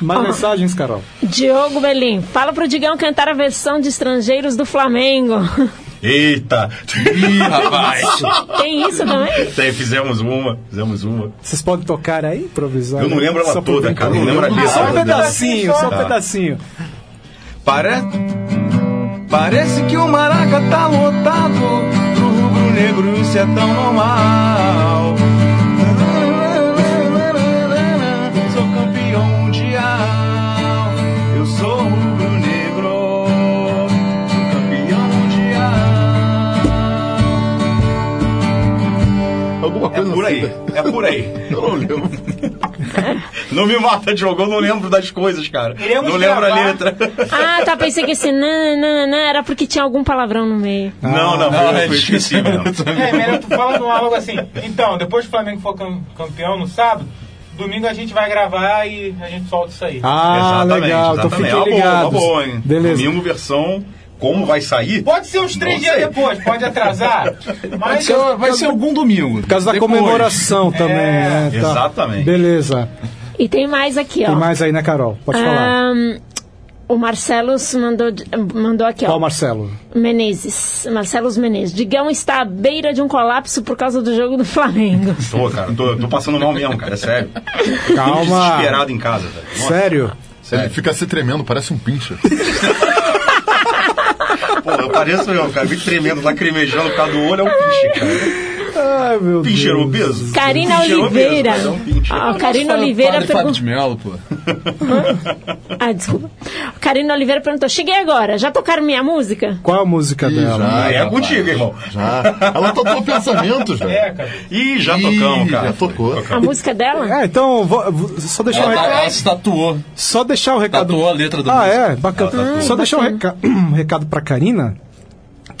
mais mensagens, Carol. Diogo Belim, fala pro Digão cantar a versão de Estrangeiros do Flamengo. Eita! Ih, rapaz. Tem isso também? Tem, fizemos uma, fizemos uma. Vocês podem tocar aí, improvisar? Eu não lembro ela toda, cara, eu não lembro a letra. Só um pedacinho, só um Tá. pedacinho. Pare... Parece que o Maraca tá lotado Pro rubro negro isso é tão normal por aí, é por aí. Eu não lembro. Não me mata, Diogo, eu não lembro das coisas, cara. Iremos não lembro a gravar. letra. Ah, tá, pensei que esse nananana era porque tinha algum palavrão no meio. Não, não, não, eu, é eu esqueci. É, melhor tu falando algo assim. Então, depois que o Flamengo for cam- campeão no sábado, domingo a gente vai gravar e a gente solta isso aí. Ah, exatamente, legal. Então exatamente. fiquem Uma boa, ligados. boa, hein? Beleza. Domingo, versão como vai sair. Pode ser uns três dias depois, pode atrasar. Vai Mas ser, vai ser algum domingo. Por causa da Depois. comemoração também, né? Tá. Exatamente. Beleza. E tem mais aqui, ó. Tem mais aí, né, Carol? Pode falar. Ahn, O Marcelos mandou, mandou aqui, Qual ó. Marcelo? Menezes. Marcelos Menezes. Digão está à beira de um colapso por causa do jogo do Flamengo. Tô, cara, tô, tô passando mal mesmo, cara, é sério. Calma. Tô desesperado em casa, velho. Sério? Ele fica se tremendo, parece um pincher. Pô, eu pareço eu, cara, meio tremendo, lacrimejando por causa do olho, é um pinche, cara. Ai, meu Pincher Deus. obeso? Karina Pincher Oliveira. obeso, um. Ah, Karina Oliveira perguntou. de Melo, pô. Ah, desculpa. Karina Oliveira perguntou: Cheguei agora, já tocaram minha música? Qual a música dela? Ah, é contigo, irmão. Já. Ela tocou pensamentos, velho. É, cara. Ih, já Ih, tocamos, cara. já tocou. A música dela? É, então, vou- vou- só deixar o Ela, tá- recado. ela se tatuou. Só deixar o recado. Tatuou a letra da Ah, música. é? Bacana. Tatuou. Só deixar um, reca... um recado pra Karina,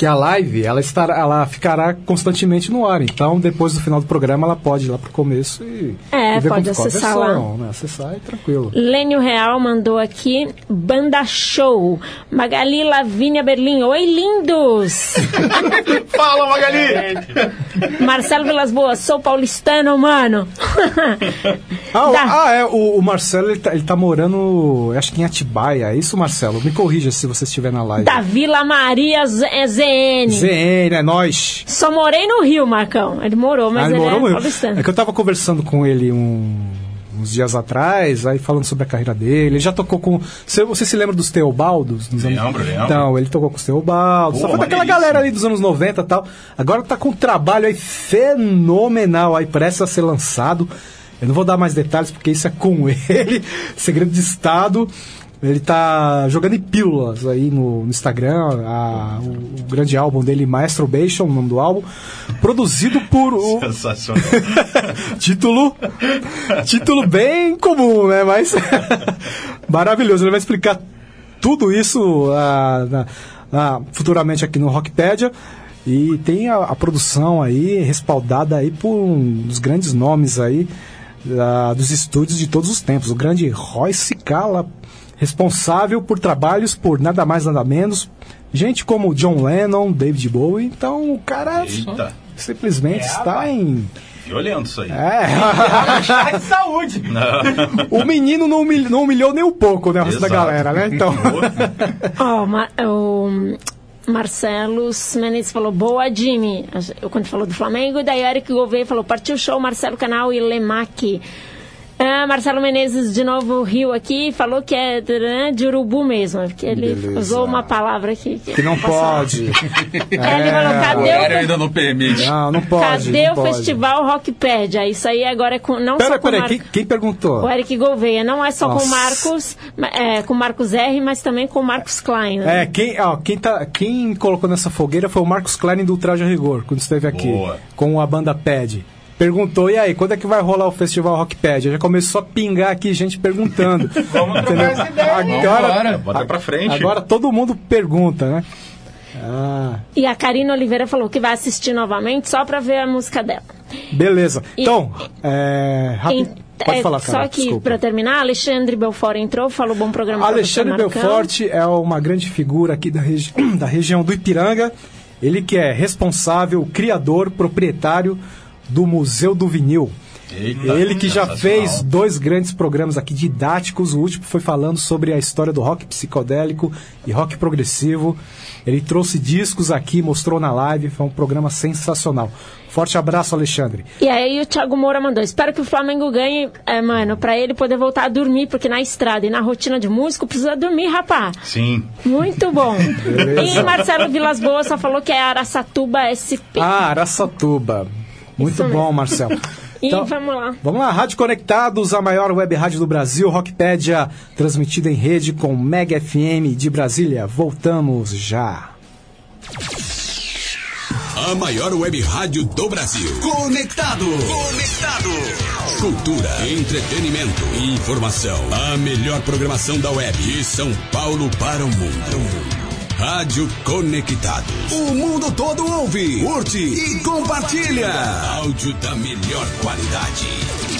que a live, ela, estará, ela ficará constantemente no ar. Então, depois do final do programa, ela pode ir lá pro começo e, É, e ver pode acessar versão, Né? Acessar e tranquilo. Lênio Real mandou aqui Banda Show. Magali Lavínia Berlim. Oi, lindos! Fala, Magali! Marcelo Vilas Boas. Sou paulistano, mano. Ah, o- ah, é, o, o Marcelo, ele tá, ele tá morando, acho que em Atibaia. É isso, Marcelo? Me corrija se você estiver na live. da Vila Maria Z- é ZN. ZN, é nóis. Só morei no Rio, Marcão. Ele morou, mas Ah, ele, morou é no Rio. paulistano. É que eu tava conversando com ele um- uns dias atrás, aí falando sobre a carreira dele. Ele já tocou com. Você, você se lembra dos Teobaldos? Nos anos- Lembro, lembro. Então, ele tocou com os Teobaldos. Pô, Só foi daquela galera ali dos anos 90 e tal. Agora tá com um trabalho aí fenomenal aí, prestes a ser lançado. Eu não vou dar mais detalhes porque isso é com ele. Segredo de Estado. Ele tá jogando em pílulas aí no, no Instagram, a- o, o grande álbum dele, Masturbation, o nome do álbum, produzido por o, Sensacional. título título bem comum, né? Mas maravilhoso. Ele vai explicar tudo isso ah, na- na- futuramente aqui no Rockpedia. E tem a, a produção aí respaldada aí por um dos grandes nomes aí ah, dos estúdios de todos os tempos. O grande Roy Cicala, responsável por trabalhos por nada mais nada menos. Gente como John Lennon, David Bowie. Então o cara Eita. simplesmente É, está em Violento isso aí. é. De saúde. o menino não humilhou, não humilhou nem um pouco, né? O resto da galera, né? Então. Ó, Ma- o Marcelo Menezes falou, boa, Jimmy. Eu, quando falou do Flamengo, e daí Eric Gouveia falou, partiu show, Marcelo Canal e Lemac. Ah, Marcelo Menezes de novo riu aqui falou que é né, de urubu mesmo, porque ele Beleza. usou uma palavra aqui que, que não pode. É, ele falou, O cadê horário o, ainda não permite. Não, não pode. cadê não o pode. festival Rockpedia? Isso aí agora é com, não Pera, só com pera aí, Mar- quem, quem perguntou? o Eric Gouveia, não é só com Nossa. o Marcos, ma- é, com o Marcos R, mas também com o Marcos Klein. né? É, quem, ó, quem, tá, quem colocou nessa fogueira foi o Marcos Klein do Traje a Rigor, quando esteve aqui, Boa. com a banda PED. Perguntou, e aí, quando é que vai rolar o festival Rockpedia? Já começou a pingar aqui gente perguntando. Vamos trocar essa ideia. Agora, Vambora. Bota pra frente. agora todo mundo pergunta, né? Ah, E a Karina Oliveira falou que vai assistir novamente só pra ver a música dela. beleza. E- Então, é, rápido, pode é, falar, Só cara, que, desculpa. pra terminar, Alexandre Belfort entrou, falou bom programa pra Alexandre. Belfort é uma grande figura aqui da, regi da região do Ipiranga. Ele que é responsável, criador, proprietário do Museu do Vinil. Eita, Ele que já fez dois grandes programas aqui didáticos. O último foi falando sobre a história do rock psicodélico e rock progressivo. Ele trouxe discos aqui, mostrou na live. Foi um programa sensacional. Forte abraço, Alexandre. E aí o Thiago Moura mandou, espero que o Flamengo ganhe, é, mano, pra ele poder voltar a dormir, porque na estrada e na rotina de músico precisa dormir, rapá. Sim. Muito bom. e Marcelo Vilas Boas só falou que é Araçatuba SP. Ah, Araçatuba. Muito bom, mesmo. Marcelo. e Então- vamos lá. Vamos lá, Rádio Conectados, a maior web rádio do Brasil, Rockpedia, transmitida em rede com Mega FM de Brasília. Voltamos já. A maior web rádio do Brasil. Conectado. Conectado. Cultura, entretenimento e informação. A melhor programação da web de São Paulo para o mundo. Rádio Conectados. O mundo todo ouve, curte e compartilha. Áudio da melhor qualidade.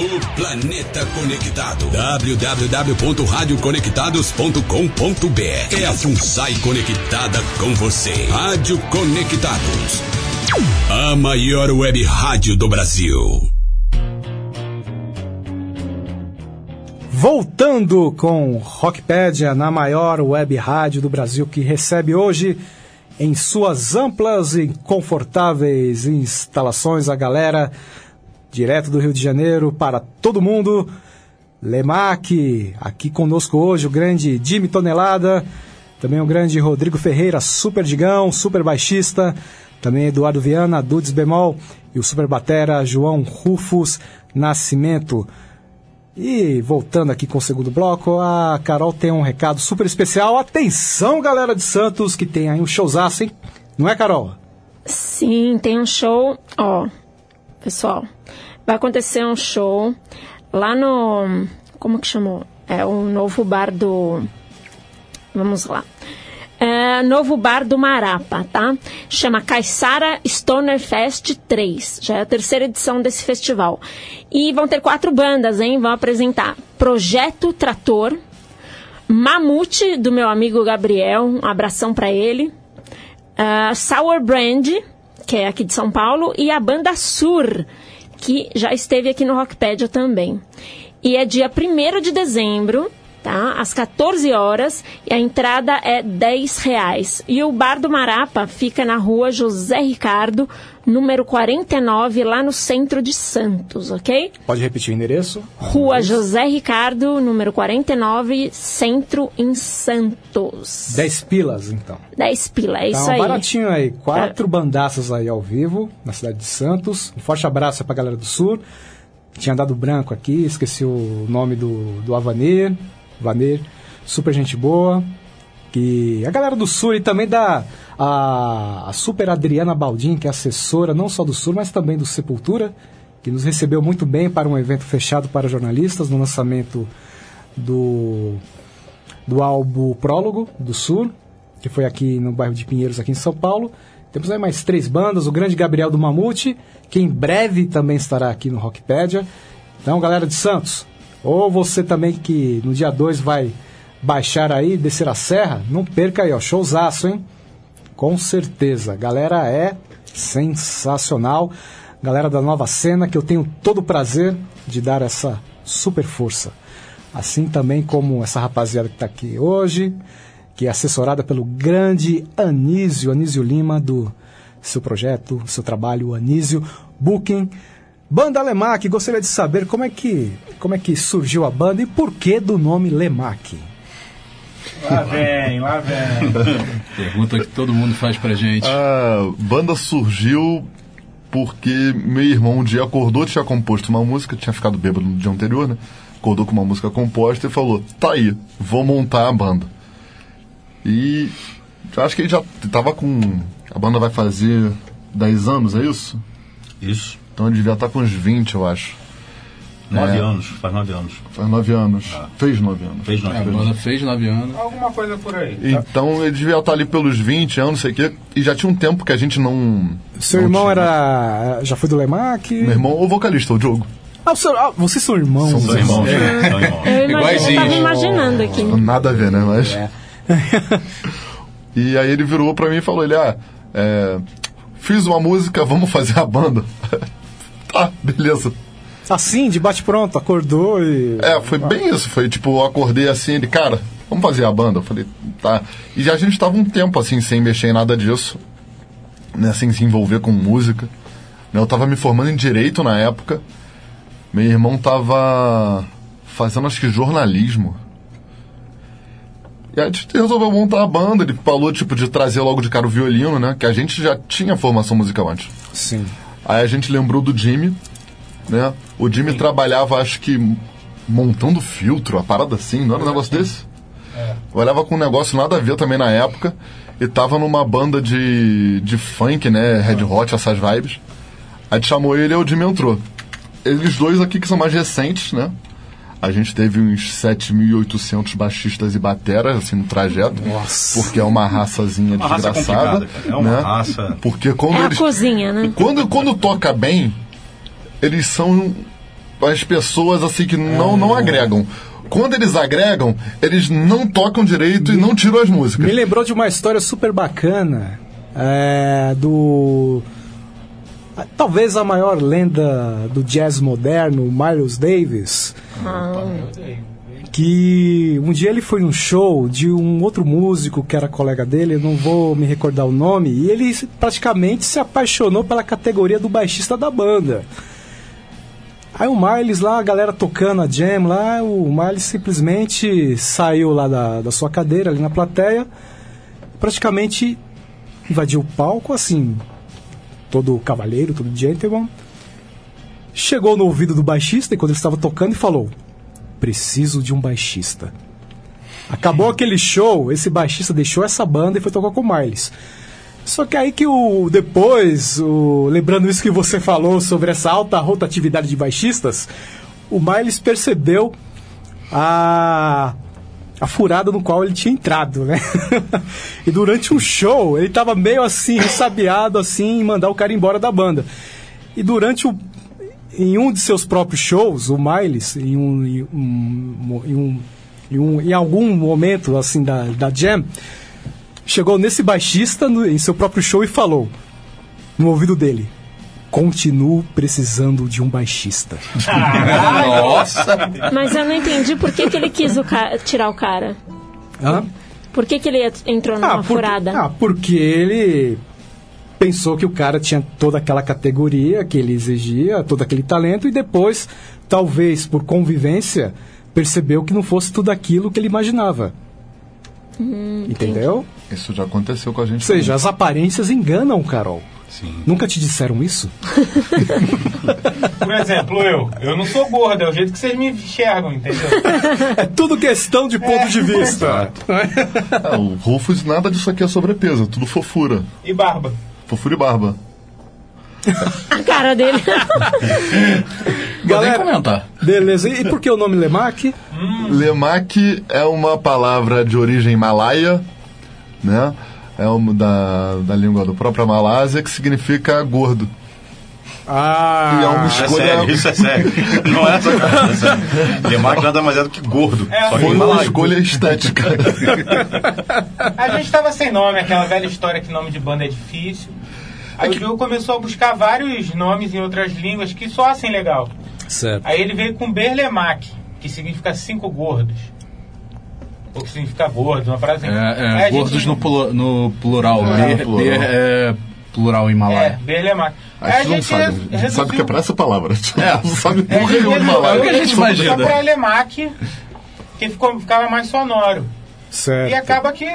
O planeta conectado. www.radioconectados.com.br É a FUNSAI conectada com você. Rádio Conectados. A maior web rádio do Brasil. Voltando com Rockpedia na maior web rádio do Brasil que recebe hoje em suas amplas e confortáveis instalações a galera direto do Rio de Janeiro para todo mundo. Lemac, aqui conosco hoje o grande Jimmy Tonelada, também o grande Rodrigo Ferreira, super digão, super baixista, também Eduardo Viana, Dudes Bemol e o super batera João Rufus Nascimento. E voltando aqui com o segundo bloco, a Carol tem um recado super especial. Atenção, galera de Santos, que tem aí um showzaço, hein? Não é, Carol? Sim, tem um show. Ó, pessoal, vai acontecer um show lá no. Como que chamou? É o novo bar do. Vamos lá. É, novo bar do Marapa, tá? Chama Caissara Stoner Fest 3. Já é a terceira edição desse festival. E vão ter quatro bandas, hein? Vão apresentar Projeto Trator, Mamute, do meu amigo Gabriel, um abração para ele. Uh, Sour Brand, que é aqui de São Paulo, e a banda Sur, que já esteve aqui no Rockpedia também. E é dia 1 de dezembro, tá? Às 14 horas, e a entrada é 10 reais. E o Bar do Marapa fica na rua José Ricardo, número 49, lá no centro de Santos, ok? Pode repetir o endereço? Rua José Ricardo, número 49, centro em Santos. 10 pilas, então. 10 pila, é isso Tá um aí. baratinho aí. Quatro bandaças aí ao vivo, na cidade de Santos. Um forte abraço pra galera do Sul. Tinha dado branco aqui, esqueci o nome do, do Avanir. Vanir, super gente boa. Que a galera do Sul e também da a, a super Adriana Baldin, que é assessora não só do Sul, mas também do Sepultura, que nos recebeu muito bem para um evento fechado para jornalistas no lançamento do do álbum Prólogo do Sul, que foi aqui no bairro de Pinheiros, aqui em São Paulo. Temos aí mais três bandas, o grande Gabriel do Mamute, que em breve também estará aqui no Rockpedia. Então, galera de Santos, ou você também que no dia 2 vai baixar aí, descer a serra, não perca aí, ó, showzaço, hein? Com certeza, galera é sensacional. Galera da nova cena, que eu tenho todo o prazer de dar essa super força. Assim também como essa rapaziada que está aqui hoje, que é assessorada pelo grande Anísio, Anísio Lima, do seu projeto, seu trabalho, Anísio Booking. Banda Lemac, gostaria de saber como é que, como é que surgiu a banda e por que do nome Lemac. Lá vem, lá vem. Pergunta que todo mundo faz pra gente. A banda surgiu porque meu irmão um dia acordou, tinha composto uma música, tinha ficado bêbado no dia anterior, né? Acordou com uma música composta e falou: tá aí, vou montar a banda. E acho que ele já tava com. A banda vai fazer 10 anos, é isso? Isso. Então ele devia estar com uns 20, eu acho. Nove É. anos, faz nove anos. Faz 9 anos. Fez 9 anos. Fez nove É, fez 9 anos. Alguma coisa por aí. Então ele devia estar ali pelos 20 anos, sei o quê. E já tinha um tempo que a gente não. Seu não irmão tinha. era. já foi do Lemac? Meu irmão, o vocalista, o Diogo. Ah, o seu, ah, vocês são irmãos. São irmãos, É. né? São irmãos. Eu imagino, Iguaizinho. tava imaginando aqui. Nada a ver, né? Mas. e aí ele virou pra mim e falou: ele, ah, é, fiz uma música, vamos fazer a banda. tá, beleza. Assim, de bate pronto, acordou e. É, foi bem isso. Foi tipo, eu acordei assim, ele, cara, vamos fazer a banda. Eu falei, tá. E já a gente tava um tempo assim, sem mexer em nada disso, né? Sem se envolver com música. né, Eu tava me formando em direito na época. Meu irmão tava fazendo, acho que, jornalismo. E a gente resolveu montar a banda. Ele falou, tipo, de trazer logo de cara o violino, né? Que a gente já tinha formação musical antes. Sim. Aí a gente lembrou do Jimmy. né? O Jimmy trabalhava, acho que montando filtro, a parada assim, não era um negócio desse? É. Olhava com um negócio nada a ver também na época. E tava numa banda de, de funk, né? Red Hot, essas vibes. A gente chamou ele e o Jimmy entrou. Eles dois aqui que são mais recentes, né? A gente teve uns 7.800 baixistas e bateras, assim, no trajeto. Nossa. Porque é uma raçazinha Uma raça desgraçada. cara. É uma né? raça- Porque quando É a eles... cozinha, né? Quando, quando toca bem, eles são as pessoas assim que não, não agregam. Quando eles agregam, eles não tocam direito e não tiram as músicas. Me lembrou de uma história super bacana é, do. Ah, Talvez a maior lenda do jazz moderno, Miles Davis, que um dia ele foi num show de um outro músico que era colega dele, não vou me recordar o nome, e ele praticamente se apaixonou pela categoria do baixista da banda. Aí o Miles lá, a galera tocando a jam lá, o Miles simplesmente saiu lá da, da sua cadeira ali na plateia, praticamente invadiu o palco assim, todo cavalheiro, todo gentleman. Chegou no ouvido do baixista enquanto ele estava tocando e falou: Preciso de um baixista. Acabou aquele show, esse baixista deixou essa banda e foi tocar com o Miles. Só que aí que o depois, o, lembrando isso que você falou sobre essa alta rotatividade de baixistas, o Miles percebeu a a furada no qual ele tinha entrado, né? e durante um show, ele tava meio assim, ressabiado assim, em mandar o cara embora da banda. E durante o em um de seus próprios shows, o Miles, em um, em um, em um, em, um- em algum momento assim da, da jam, chegou nesse baixista no- em seu próprio show e falou no ouvido dele: Continuo precisando de um baixista. Nossa! Mas eu não entendi por que, que ele quis o tirar o cara. Hã? Por que, que ele entrou numa porque, furada? ah, porque ele pensou que o cara tinha toda aquela categoria que ele exigia, todo aquele talento, e depois, talvez por convivência, percebeu que não fosse tudo aquilo que ele imaginava. Hum, Entendeu? Isso já aconteceu com a gente. Ou seja, as aparências enganam, Carol. Sim. Nunca te disseram isso? Por exemplo, eu. Eu não sou gordo, é o jeito que vocês me enxergam, entendeu? É tudo questão de ponto de vista. Ah, o Rufus, nada disso aqui é sobrepeso, é tudo fofura. E barba. Fofura e barba. A cara dele. Galera, comentar. Beleza. E por que o nome Lemac? Lemak é uma palavra de origem malaia, né? É uma da, da língua da própria Malásia que significa gordo. Ah, E é uma Isso é escolha. sério, isso é sério. Não é essa coisa. É sério. Nada mais é do que gordo. É, Só que Foi uma escolha estética. A gente tava sem nome, aquela velha história que nome de banda é difícil. Aí o Diogo começou a buscar vários nomes em outras línguas que soassem legal. certo. Aí ele veio com Berlemac, que significa cinco gordos. Ou que significa gordo, uma frase assim. É, é, a gordos gente- no, plu- no plural. É, Ber- no plural. ber é plural em É, malaia. Berlemac. A Aí gente não sabe. A gente sabe que é pra essa palavra. A gente não sabe É, porra nenhuma de malaia. ele gente só imagina. pra Lemac, que ficou, ficava mais sonoro. Certo. E acaba que.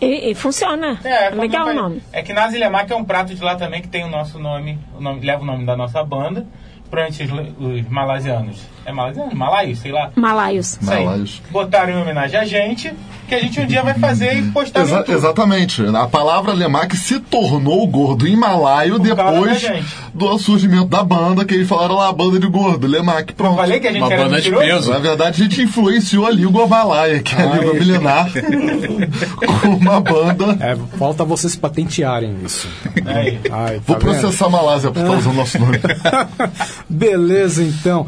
E, e funciona. É, Legal o nome. É que Nazi Lemac é um prato de lá também que tem o nosso nome, o nome leva o nome da nossa banda. Provavelmente os, os malasianos. É malasiano? Malaios, sei lá. Malaios. Malaios. Botaram em homenagem a gente, que a gente um dia vai fazer e postar Exa- exatamente. A palavra Lemak se tornou gordo em malaio Por depois do surgimento da banda, que eles falaram lá, banda de gordo, Lemak, pronto. Falei que a gente Uma era banda de peso. Na verdade, a gente influenciou a língua malaia, que é a língua milenar, com uma banda. É, falta vocês patentearem isso. Aí. Ai, Vou tá vendo? processar a Malásia por estar usando nosso nome. Beleza, então.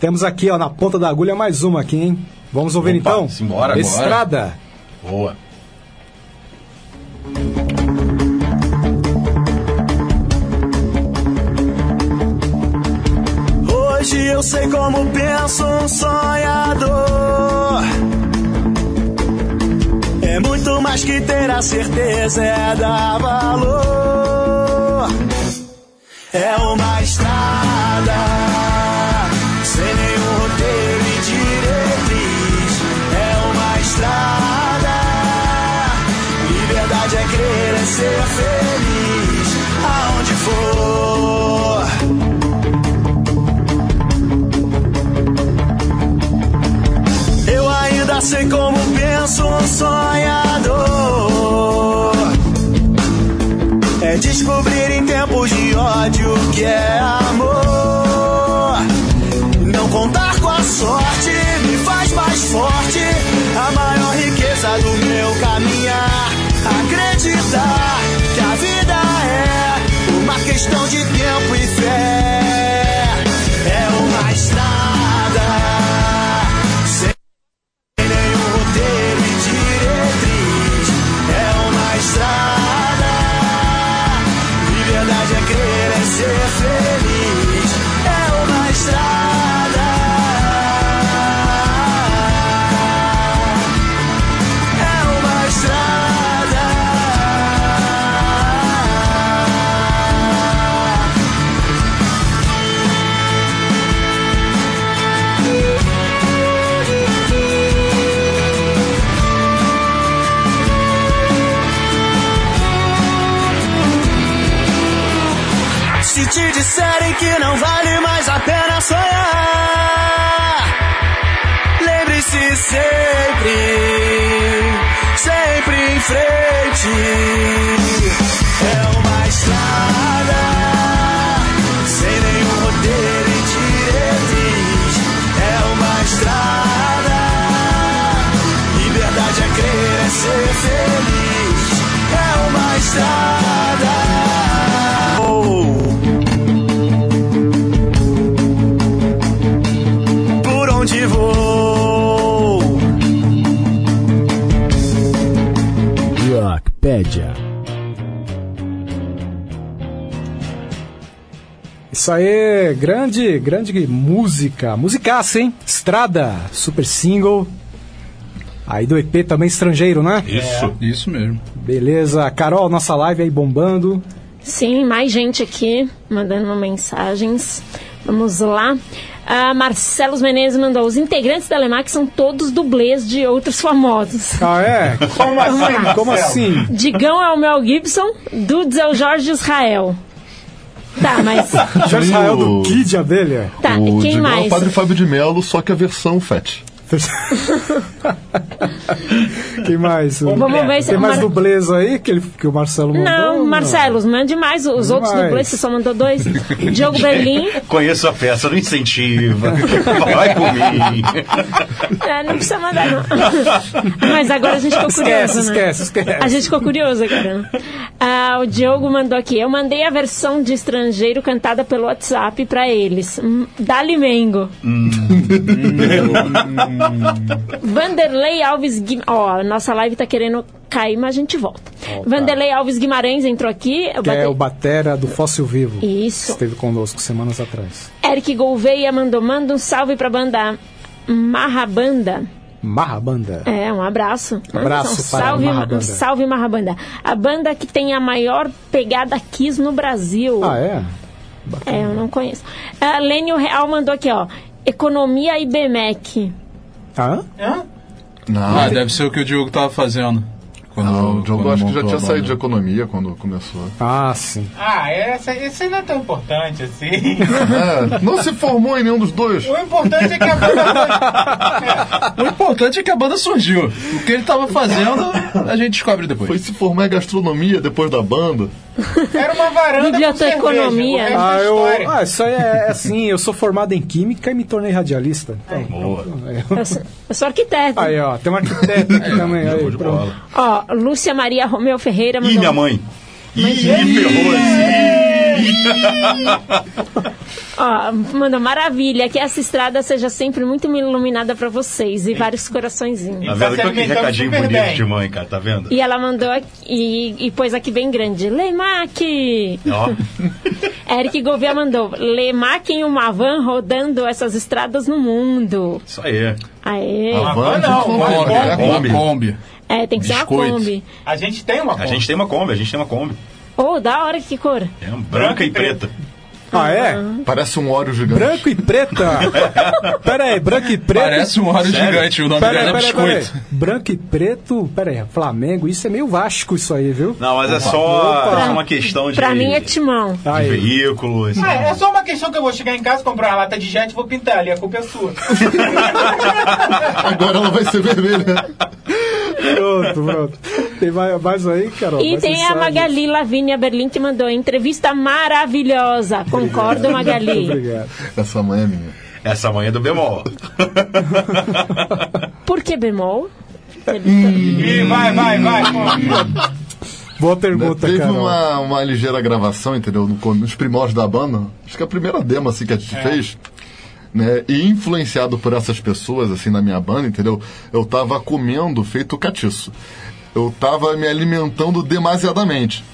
Temos aqui, ó, na ponta da agulha mais uma aqui, hein? Vamos ouvir Opa, então? simbora, Estrada. Boa. Hoje eu sei como pensa um sonhador. É muito mais que ter a certeza, é dar valor. É uma estrada sem nenhum roteiro e diretriz. É uma estrada. Liberdade é crer, é ser feliz. Aonde for. sei como penso um sonhador. É descobrir. God you care. Ser feliz. É uma estrada. Isso aí, grande, grande música. Musicaça, hein? Estrada, super single. Aí do EP também estrangeiro, né? Isso. Isso mesmo. Beleza. Carol, nossa live aí bombando. Sim, mais gente aqui mandando mensagens. Vamos lá. Ah, Marcelos Menezes mandou: os integrantes da Lemac são todos dublês de outros famosos. Ah, é? Como assim? Como assim? Digão é o Mel Gibson, Dudes é o Jorge Israel. Tá, mas. Jorge Israel do Kid Abelha. Tá, o quem Digão é mais? o Padre Fábio de Melo, só que a versão FET. Quem mais? Vamos ver se- Tem mais Mar- dublês aí que, ele, que o Marcelo mandou? Não, Marcelos, mande mais. Os Mande outros mais. dublês, você só mandou dois. Diogo Berlim. Conheço a peça, não incentiva. Vai por mim. É, não precisa mandar, não. Mas agora a gente ficou Esquece, curioso, né? esquece, esquece. A gente ficou curioso agora, né? Ah, o Diogo mandou aqui. Eu mandei a versão de estrangeiro cantada pelo WhatsApp pra eles. Hum, Dali Mengo. Vanderlei Alves Guimarães. Ó, nossa live tá querendo cair, mas a gente volta. Vanderlei Alves Guimarães entrou aqui. Que é bate- o Batera do Fóssil Vivo. Isso. Esteve conosco semanas atrás. Eric Gouveia mandou, manda um salve pra banda Marrabanda. Marrabanda. É, um abraço. Abraço Um para salve, Marrabanda. um salve Marrabanda. A banda que tem a maior pegada Kiss no Brasil. Ah, é? É, eu não conheço. A Lênio Real mandou aqui, ó. Economia e BMEC. Hã? Não. Ah, deve ser o que o Diogo tava fazendo. Quando, Não, o Diogo quando acho que já tinha saído de economia quando começou. Ah, sim. Ah, essa, esse não é tão importante assim. É, não se formou em nenhum dos dois. O importante é que a banda O importante é que a banda surgiu. O que ele tava fazendo, a gente descobre depois. Foi se formar em gastronomia depois da banda. era uma varanda Biblioteconomia. resto Ah, é eu, ah, isso aí é assim, eu sou formado em química e me tornei radialista. Então, Boa. Eu sou, eu sou arquiteta. Aí, ó, tem um arquiteto aqui também. Aí, bola. Ó, Lúcia Maria Romeu Ferreira mandou. Ih, minha mãe. Ih, ferrou Ó, mandou maravilha, que essa estrada seja sempre muito iluminada pra vocês e vários coraçõezinhos. Tá vendo? Que recadinho bonito bem. de mãe, cara, tá vendo? E ela mandou aqui, e, e pôs aqui bem grande, Lemac! Ó, Eric Gouveia mandou, Lemac em uma van rodando essas estradas no mundo. isso aí. Aê! A van, não, Kombi. Uma Kombi. Kombi. É, tem que ser uma Biscoito. Kombi. A gente tem uma A gente tem uma Kombi, a gente tem uma Kombi. Oh, da hora, que cor? É um branca e preta. Ah, é? Parece um óleo gigante. Branco e preta. Pera aí, branco e preto. Parece um óleo Sério? gigante, o nome Pera dela é pera aí, pera aí. Biscoito. Branco e preto, pera aí, Flamengo, isso é meio Vasco isso aí, viu? Não, mas é só, Opa. é uma questão de, Pra mim é timão. de Aí. veículo. assim. Ah, é só uma questão que eu vou chegar em casa, comprar uma lata de jet e vou pintar ali. A culpa é sua. Agora ela vai ser vermelha. Pronto, pronto. Tem mais, mais aí, Carol? E tem a? Magali Lavínia Berlim que mandou entrevista maravilhosa. Concordo, Magali. Obrigado. Essa mãe é minha. Essa mãe é do bemol. Por que bemol? Ih, vai, vai, vai. Boa pergunta, Teve Carol. uma, uma ligeira gravação, entendeu? Nos primórdios da banda. Acho que a primeira demo assim, que a gente fez. Né, e influenciado por essas pessoas, assim, na minha banda, entendeu? Eu tava comendo feito catiço. Eu tava me alimentando demasiadamente.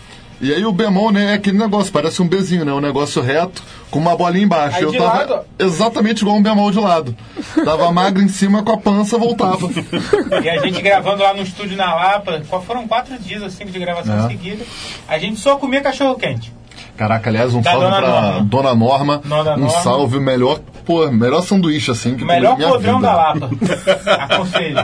E aí o bemol, né, é aquele negócio, parece um bezinho, né? Um negócio reto, com uma bolinha embaixo. Aí eu tava lado? exatamente igual um bemol de lado. Tava magro em cima, com a pança, voltava. E a gente gravando lá no estúdio na Lapa, foram quatro dias assim de gravação É. seguida. A gente só comia cachorro quente. Caraca, aliás, um Da salve Dona pra Norma. Dona Norma. Dona um Norma. salve, o melhor pô, melhor sanduíche assim que Melhor podrão da Lapa. Aconselho.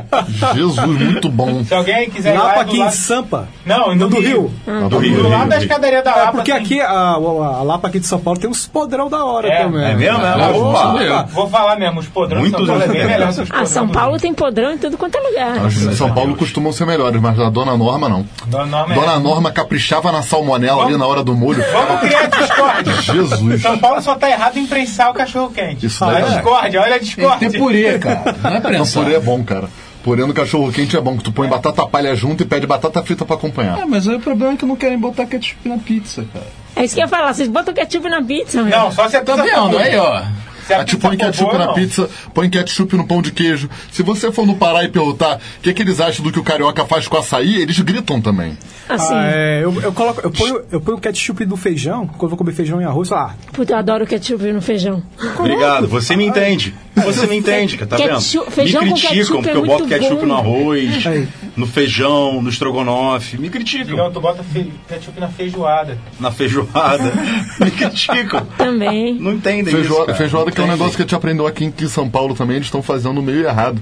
Jesus, muito bom. Se alguém quiser ir Lapa lá aqui do em lado... Sampa. Não, no do Rio. Rio. Ah, do do Rio, Do Rio, lado da Rio. escadaria da É, Lapa. porque tem- aqui, a, a, a Lapa aqui de São Paulo tem uns podrão da hora É, também. é mesmo? É, Pô, opa. Vou falar mesmo, os podrões de São Paulo é bem melhor Ah, São do Paulo Rio. tem podrão em tudo quanto é lugar. São Paulo costumam ser melhores, mas a Dona Norma não. Dona Norma é- Dona Norma caprichava na salmonela ali na hora do molho. Vamos criar discórdia. Jesus. São Paulo só tá errado em prensar o cachorro quente. Isso olha daí a é. discórdia, olha a discórdia. Tem purê, cara. Não é Não, prensar. purê é bom, cara. Purê no cachorro quente é bom, que tu põe batata palha junto e pede batata frita pra acompanhar. É, mas aí o problema é que não querem botar ketchup na pizza, cara. É isso que eu ia falar, vocês botam ketchup na pizza, meu. Não, só se a Tá pizza. Aí, ó. Se a Ah, tu pizza põe ketchup boa, na não. pizza, põe ketchup no pão de queijo. Se você for no Pará e perguntar o que, que eles acham do que o carioca faz com açaí, eles gritam também. Assim, Ah, é, eu, eu, coloco, eu, ponho, eu ponho o ketchup do feijão, quando eu vou comer feijão e arroz, ah, puta, eu adoro ketchup no feijão. Obrigado, você me entende. Você me entende, tá vendo? Ketchup- me criticam porque é eu boto ketchup bom. no arroz, Aí. no feijão, no estrogonofe. Me criticam. Digão, tu bota fe... ketchup na feijoada. Na feijoada. me criticam. Também. Não entendem Feijoada, isso, cara. feijoada que é um negócio que a gente aprendeu aqui em São Paulo também, eles estão fazendo meio errado.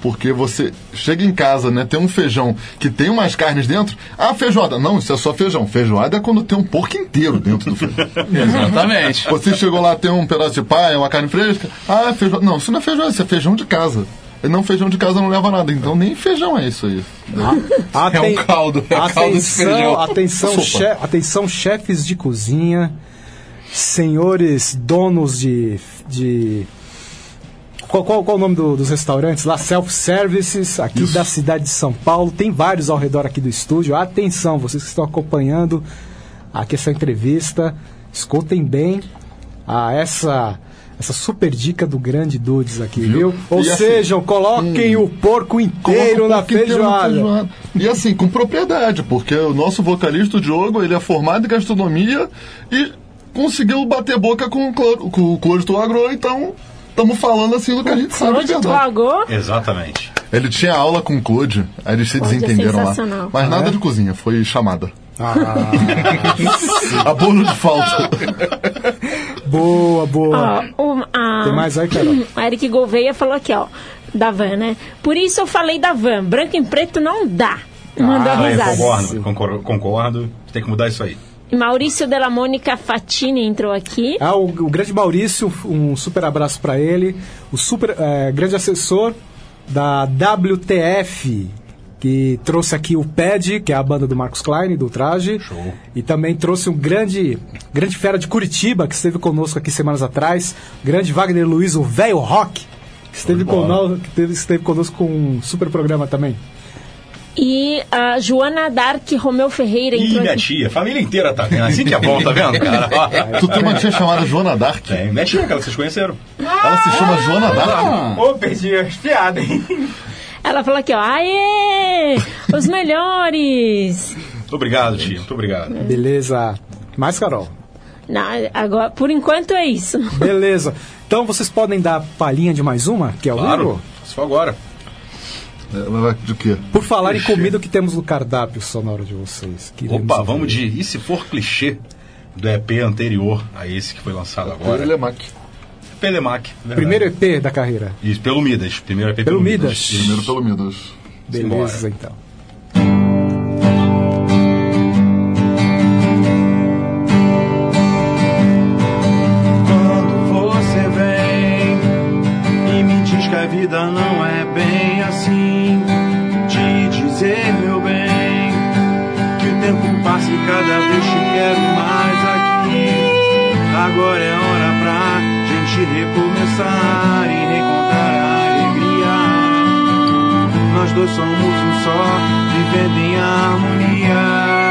Porque você chega em casa, né? Tem um feijão que tem umas carnes dentro. Ah, feijoada. Não, isso é só feijão. Feijoada é quando tem um porco inteiro dentro do feijão. Exatamente. Você chegou lá, tem um pedaço de paia, uma carne fresca. Ah, é feijoada. Não, isso não é feijoada, isso é feijão de casa. E não, feijão de casa não leva nada. Então nem feijão é isso aí. É um caldo, é um caldo de feijão. Atenção, Sopa. che- atenção, chefes de cozinha, senhores donos de. De qual, qual, qual o nome do- dos restaurantes lá? Self-services, aqui da cidade de São Paulo. Tem vários ao redor aqui do estúdio. Atenção, vocês que estão acompanhando aqui essa entrevista, escutem bem a essa. Essa super dica do grande Dudes aqui, viu? Ou E assim, seja, coloquem o porco inteiro Coloca o na porco inteiro na feijoada. feijoada. E assim, com propriedade, porque o nosso vocalista, o Diogo, ele é formado em gastronomia e conseguiu bater boca com, o Clô- com o Clóvis Agro, então estamos falando assim do que a gente sabe de verdade. agou? Exatamente. Ele tinha aula com o Claude, aí eles se Claude é desentenderam lá. sensacional. Mas Ah, nada é? de cozinha, foi chamada. Ah, A bolo de falta. boa, boa. Ó, o- a- Tem mais aí, Carol? A Eric Gouveia falou aqui, ó, da van, né? Por isso eu falei da van. Branco e preto não dá. Mandou Ah, risada. concordo, concordo, concordo. Tem que mudar isso aí. Maurício Della Mônica Fatini entrou aqui. Ah, o, o grande Maurício, um super abraço para ele. O super eh, grande assessor da WTF, que trouxe aqui o PED, que é a banda do Marcos Klein, do Traje. Show. E também trouxe um grande, grande fera de Curitiba, que esteve conosco aqui semanas atrás. Grande Wagner Luiz, o velho rock, que esteve, conosco, que teve- esteve conosco com um super programa também. E a Joana Dark Romeu Ferreira Ih, entrou minha aqui. tia, família inteira tá vendo. Assim que é bom, tá vendo, cara? tu tem uma tia chamada Joana Dark? Tem, minha tia, aquela que vocês conheceram. Ela se chama Joana Dark? Ô, perdi as piadas, hein? Ela falou aqui, ó, aê, os melhores. Muito obrigado, tia. Muito obrigado. Beleza. Mais, Carol? Não, agora, por enquanto é isso. Beleza. Então vocês podem dar palhinha de mais uma, que é o Claro. livro? Só agora. Ela de quê? Por falar em Clichê. comida, o que temos no cardápio sonoro de vocês? Queremos Opa, vamos de E se for clichê do EP anterior a esse que foi lançado agora? Telemac. Pelemac. verdade. Primeiro EP da carreira. Isso, pelo Midas. Primeiro EP Pelo pelo, Midas. Primeiro pelo Midas. Beleza, então. Quando você vem e me diz que a vida não Agora é hora pra gente recomeçar e reencontrar a alegria. Nós dois somos um só, vivendo em harmonia.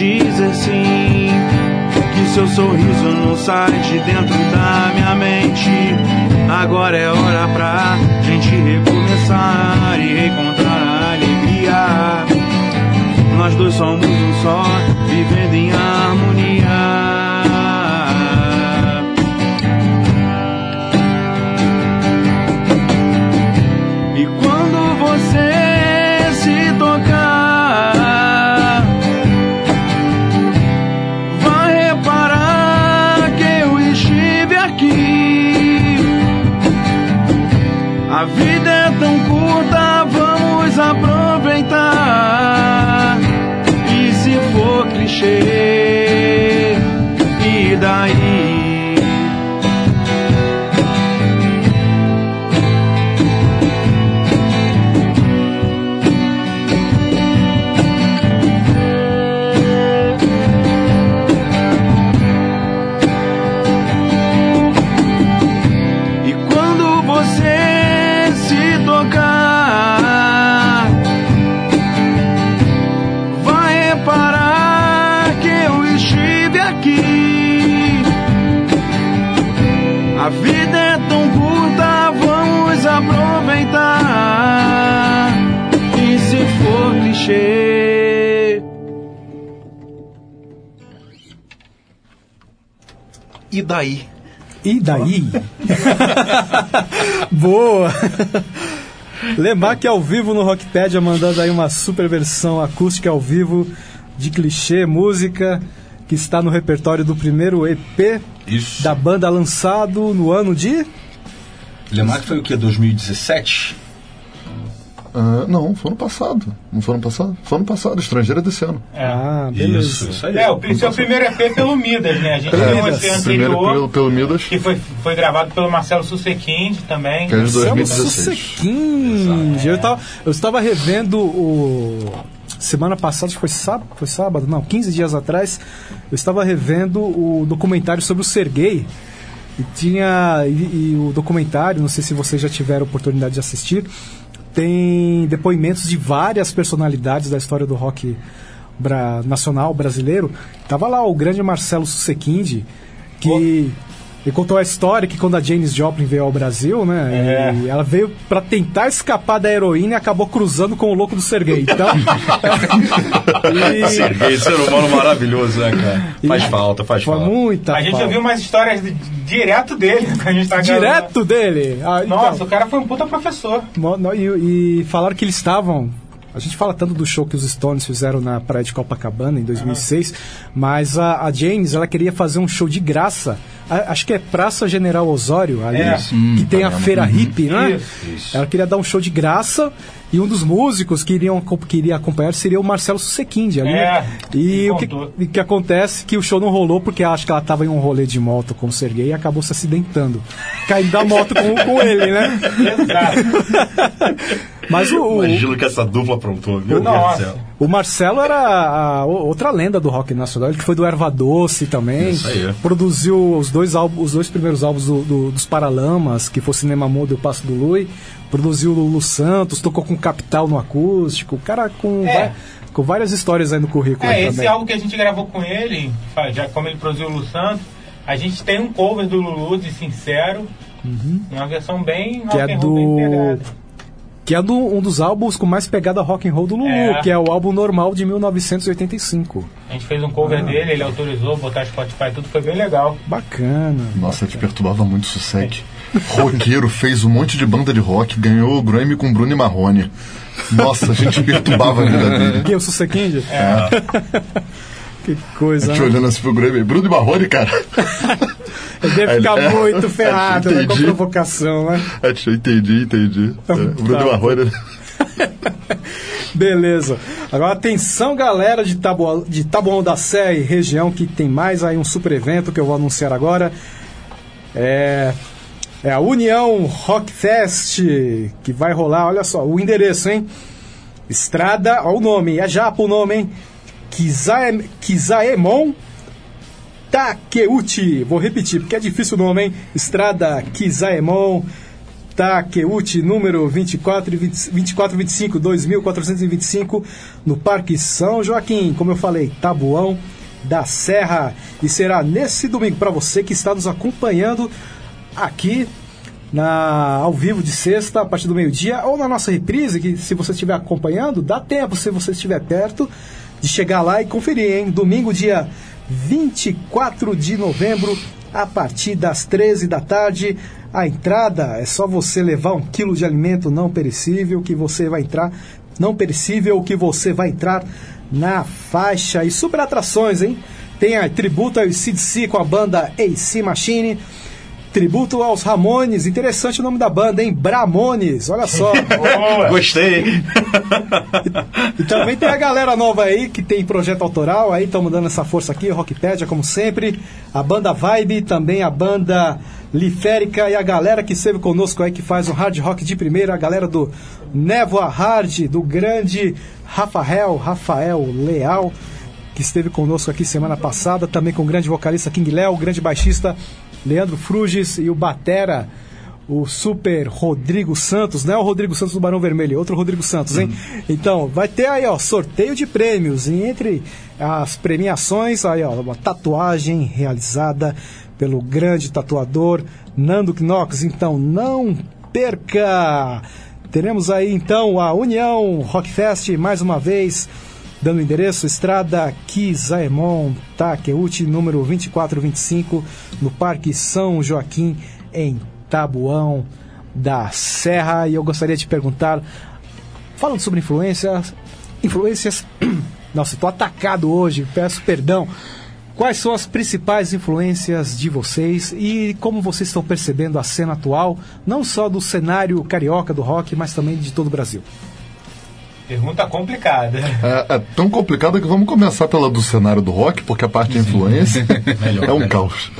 Dizer sim. Que seu sorriso não sai de dentro da minha mente. Agora é hora pra gente recomeçar e reencontrar a alegria. Nós dois somos um só, vivendo em harmonia. E daí? E daí? Boa! Lemac ao vivo no Rockpedia, mandando aí uma super versão acústica ao vivo de clichê, música que está no repertório do primeiro EP Isso. da banda lançado no ano de. Lemac foi o que? 2017? Ah, não, foi ano passado. Não foi ano passado? Foi ano passado, estrangeira desse ano. Ah, Isso, isso aí. É, o seu primeiro EP pelo Midas, né? A gente É, tem um EP primeiro anterior pelo, pelo Midas, que foi, foi gravado pelo Marcelo Sussequind também. que é de Marcelo 2016. Sussequind. Eu, tava, eu estava revendo o. Semana passada, acho que foi sábado, foi sábado, não, 15 dias atrás, eu estava revendo o documentário sobre o Sergei. E tinha. E, e o documentário, não sei se vocês já tiveram oportunidade de assistir, tem depoimentos de várias personalidades da história do rock bra- nacional brasileiro. Tava lá o grande Marcelo Sussequind, que ele contou a história que quando a Janis Joplin veio ao Brasil, né, e ela veio para tentar escapar da heroína e acabou cruzando com o louco do Sergei. Então, e- Serguei, ser humano maravilhoso, né, cara? Faz falta, faz foi falta. muita A gente falta. ouviu umas histórias de- direto dele que a gente tá direto dele. Ah, então, Nossa, o cara foi um puta professor. E, e falaram que eles estavam. A gente fala tanto do show que os Stones fizeram na praia de Copacabana em 2006, mas a, a James ela queria fazer um show de graça. A- acho que é Praça General Osório, ali, É. que tem a feira hippie, né? Isso, Ela queria dar um show de graça e um dos músicos que iriam que iria acompanhar seria o Marcelo Sussequind ali. É, e o que, e que acontece é que o show não rolou porque acho que ela estava em um rolê de moto com o Sergei e acabou se acidentando. Caindo da moto com, com ele, né? Mas o, o, Imagino que essa dupla aprontou, meu Deus do Nossa. céu. o Marcelo era a o- outra lenda do rock nacional, ele que foi do Erva Doce também. Isso aí. Produziu os dois, álbuns, os dois primeiros álbuns do- do- dos Paralamas, que foi Cinema Mudo e o Passo do Lui. Produziu o Lulu Santos, tocou com Capital no acústico. O cara com, É. va- com várias histórias aí no currículo É, esse também. álbum que a gente gravou com ele, já como ele produziu o Lu Santos, a gente tem um cover do Lulu de Sincero, uma versão bem Uhum. que é do pegada. Que é do, um dos álbuns com mais pegada rock and roll do Lulu, É. que é o álbum normal de 1985. A gente fez um cover Ah. dele, ele autorizou, botar Spotify, tudo foi bem legal. Bacana. Nossa, te perturbava muito o Sussec. Roqueiro fez um monte de banda de rock, ganhou o Grammy com Bruno e Marrone. Nossa, a gente perturbava a vida dele. Que o Sussequind? Que coisa. A gente né? olhando assim pro Grammy, Bruno e Marrone, cara. Ele deve ficar É, muito é, ferrado né, com a provocação, né? É, tio, entendi, entendi. É, o Bruno Tá. Marrone. Beleza. Agora atenção, galera de Taboão, de Taboão da Sé e região, que tem mais aí um super evento que eu vou anunciar agora. É, é a União Rock Fest, que vai rolar, olha só, o endereço, hein? Estrada, ó o nome, é japa o nome, hein? Kizae- Kizaemon Takeuchi. Vou repetir, porque é difícil o nome, hein? Estrada Kizaemon Takeuchi, número 24 e 20, 2425, 2425, no Parque São Joaquim. Como eu falei, Tabuão da Serra. E será nesse domingo para você que está nos acompanhando aqui na, ao vivo de sexta, a partir do meio-dia, ou na nossa reprise, que se você estiver acompanhando, dá tempo, se você estiver perto, de chegar lá e conferir, hein? Domingo, dia 24 de novembro, a partir das 13 da tarde. A entrada é só você levar um quilo de alimento não perecível que você vai entrar, não perecível que você vai entrar na faixa. E super atrações, hein? Tem a tributo ao CDC com a banda AC Machine Tributo aos Ramones, interessante o nome da banda, hein? Bramones, olha só. Gostei. E, e, também tem a galera nova aí que tem projeto autoral, aí estamos dando essa força aqui, Rockpedia, como sempre. A banda Vibe, também a banda Liférica e a galera que esteve conosco aí que faz um hard rock de primeira, a galera do Névoa Hard, do grande Rafael, Rafael Leal, que esteve conosco aqui semana passada, também com o grande vocalista King Léo, o grande baixista Leandro Fruges e o Batera, o super Rodrigo Santos, não é o Rodrigo Santos do Barão Vermelho, é outro Rodrigo Santos, hein? Uhum. Então, vai ter aí, ó, sorteio de prêmios. E entre as premiações, aí, ó, uma tatuagem realizada pelo grande tatuador Nando Knox. Então, não perca! Teremos aí, então, a União Rockfest mais uma vez dando endereço Estrada Kizaemon Takeuchi, número 2425, no Parque São Joaquim, em Tabuão da Serra. E eu gostaria de perguntar, falando sobre influências, influências, nossa, estou atacado hoje, peço perdão. Quais são as principais influências de vocês e como vocês estão percebendo a cena atual, não só do cenário carioca do rock, mas também de todo o Brasil? Pergunta complicada. É, é, tão complicada que vamos começar pela do cenário do rock, porque a parte de influência é um caos.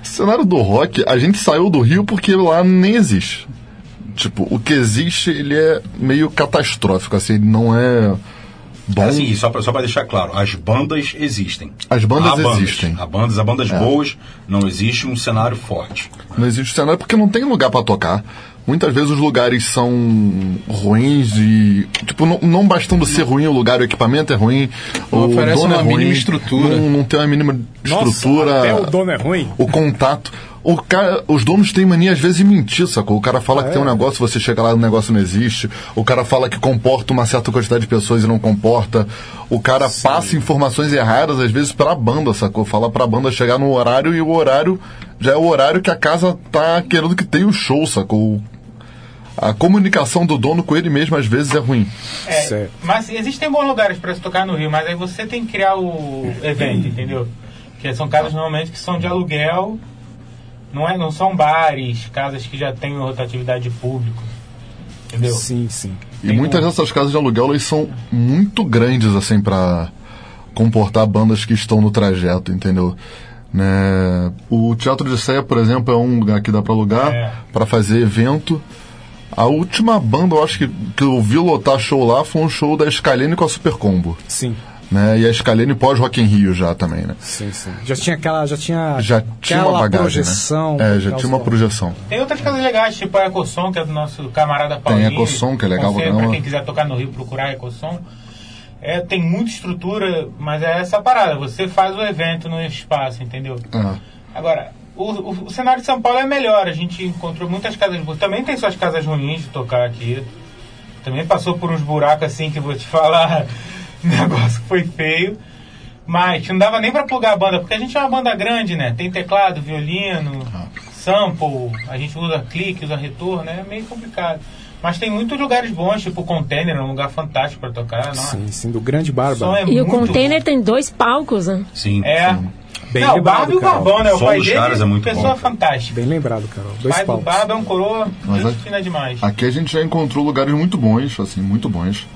cenário do rock, a gente saiu do Rio porque lá nem existe. Tipo, o que existe, ele é meio catastrófico, assim, ele não é bom. Assim, só pra, só pra deixar claro, as bandas existem. As bandas há existem. Há bandas, há bandas é. boas, não existe um cenário forte. Não existe cenário porque não tem lugar para tocar muitas vezes os lugares são ruins e tipo não, não bastando ser ruim o lugar o equipamento é ruim não o oferece dono uma é ruim, mínima estrutura não, não tem uma mínima estrutura Nossa, até o dono é ruim o contato o cara, os donos têm mania às vezes de mentir, sacou? O cara fala ah, que é? tem um negócio, você chega lá e o negócio não existe. O cara fala que comporta uma certa quantidade de pessoas e não comporta. O cara Sim. passa informações erradas, às vezes, pra banda, sacou? Fala pra banda chegar no horário e o horário já é o horário que a casa tá querendo que tenha o show, sacou? A comunicação do dono com ele mesmo às vezes é ruim. É, mas existem bons lugares para se tocar no Rio, mas aí você tem que criar o evento, entendeu? Que são casas normalmente que são de aluguel, não, é, não são bares, casas que já têm rotatividade de público. Entendeu? Sim, sim. E tem muitas um... dessas casas de aluguel elas são muito grandes assim para comportar bandas que estão no trajeto, entendeu? Né? O Teatro de Ceia, por exemplo, é um lugar que dá para alugar é. para fazer evento. A última banda, eu acho que, que eu vi lotar show lá foi um show da Scalene com a Super Combo. Sim. Né? E a Scalene pós Rock in Rio já também, né? Sim, sim. Já tinha aquela, já tinha já tinha uma bagagem, projeção. Né? É, já tinha uma projeção. Tem outras casas legais, tipo a Ecossom, que é do nosso camarada Paulinho. Tem a Ecossom, que é legal pra Pra quem quiser tocar no Rio, procurar a Ecossom. É, tem muita estrutura, mas é essa parada. Você faz o evento no espaço, entendeu? Ah. Agora, o, o, o, cenário de São Paulo é melhor. A gente encontrou muitas casas boas. Também tem suas casas ruins de tocar aqui. Também passou por uns buracos assim que vou te falar. O negócio foi feio. Mas não dava nem pra plugar a banda, porque a gente é uma banda grande, né? Tem teclado, violino, sample, a gente usa clique, usa retorno, né? É meio complicado. Mas tem muitos lugares bons, tipo o Container, é um lugar fantástico para tocar. Não? Sim, sim, do grande Barba. É e o Container bom. tem dois palcos, né? Sim. É. Sim. Bem não, lembrado, o Barba e o Barbão, né? O pai dele caras é muito pessoa bom. fantástica. Bem lembrado, Carol. Dois pai palcos. do Barba é um coroa Mas fina demais. Aqui a gente já encontrou lugares muito bons, assim, muito bons.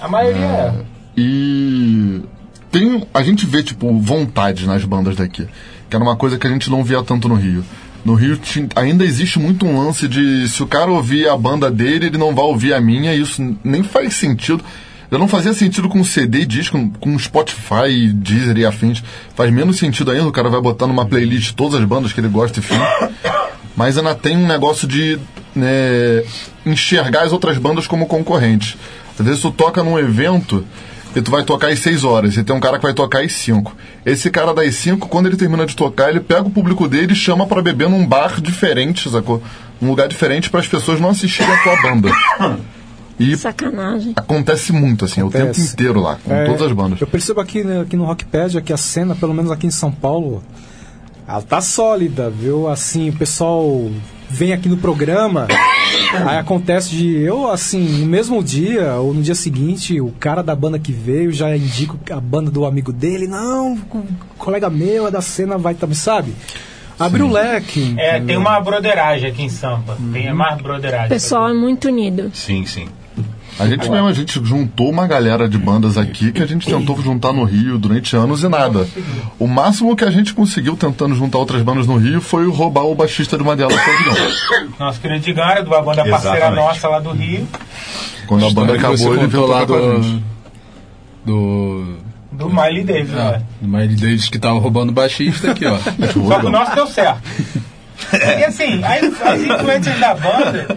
A maioria é. é. E tem, a gente vê, tipo, vontade nas bandas daqui. Que era uma coisa que a gente não via tanto no Rio. No Rio ainda existe muito um lance de se o cara ouvir a banda dele, ele não vai ouvir a minha, e isso nem faz sentido. Já não fazia sentido com CD e disco, com Spotify, Deezer e afins. Faz menos sentido ainda, o cara vai botar numa playlist todas as bandas que ele gosta e fim. Mas ainda tem um negócio de né, enxergar as outras bandas como concorrentes. Às vezes tu toca num evento e tu vai tocar às 6 horas, e tem um cara que vai tocar às 5. Esse cara das 5, quando ele termina de tocar, ele pega o público dele e chama pra beber num bar diferente, sacou? Num lugar diferente para as pessoas não assistirem a tua banda. E Sacanagem. acontece muito, assim, Acontece. o tempo inteiro lá, com É, todas as bandas. Eu percebo aqui, né, aqui no Rockpedia que a cena, pelo menos aqui em São Paulo, ela tá sólida, viu? Assim, o pessoal vem aqui no programa, aí acontece de eu, assim, no mesmo dia ou no dia seguinte, o cara da banda que veio já indica a banda do amigo dele, não, o colega meu é da cena, vai também, sabe? Abre o leque. É, tem uma broderagem aqui em Sampa. Tem mais broderagem. O pessoal é muito unido. Sim, sim. A gente mesmo, a gente juntou uma galera de bandas aqui que a gente tentou juntar no Rio durante anos e nada. O máximo que a gente conseguiu tentando juntar outras bandas no Rio foi roubar o baixista de uma delas. Nosso querido era de uma banda parceira Exatamente. nossa lá do Rio. Quando a banda acabou, ele veio lá do, do Do Miley Davis, Ah, né? do Miley Davis que tava roubando o baixista aqui, ó. Só que o nosso deu certo. E assim, as, as influências da banda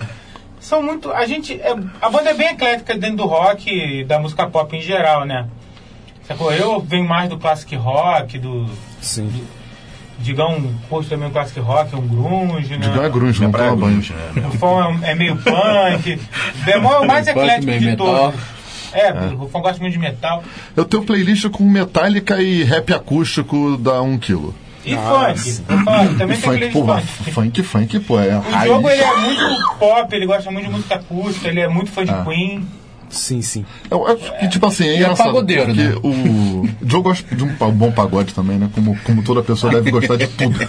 são muito. A gente. é- a banda é bem eclética dentro do rock e da música pop em geral, né? Sacou? Eu venho mais do classic rock, do. Sim. Digão curte também o classic rock, é um grunge, né? Digão é grunge, não toma banho. O Rufão é, um- é meio punk. Bemol é o mais eclético de metal. todos. É, o Rufão gosta muito de metal. Eu tenho playlist com Metallica e rap acústico da 1 kg. E funk. funk. Também E tem funk, porra, funk. funk, funk, pô, é O raiz. jogo ele é muito pop, ele gosta muito de música acústica, ele é muito fã de Ah. Queen. Sim, sim. Eu acho que, tipo assim, é E é engraçado. pagodeiro, porque né? o Joe gosta de um bom pagode também, né? Como, como toda pessoa deve gostar de tudo.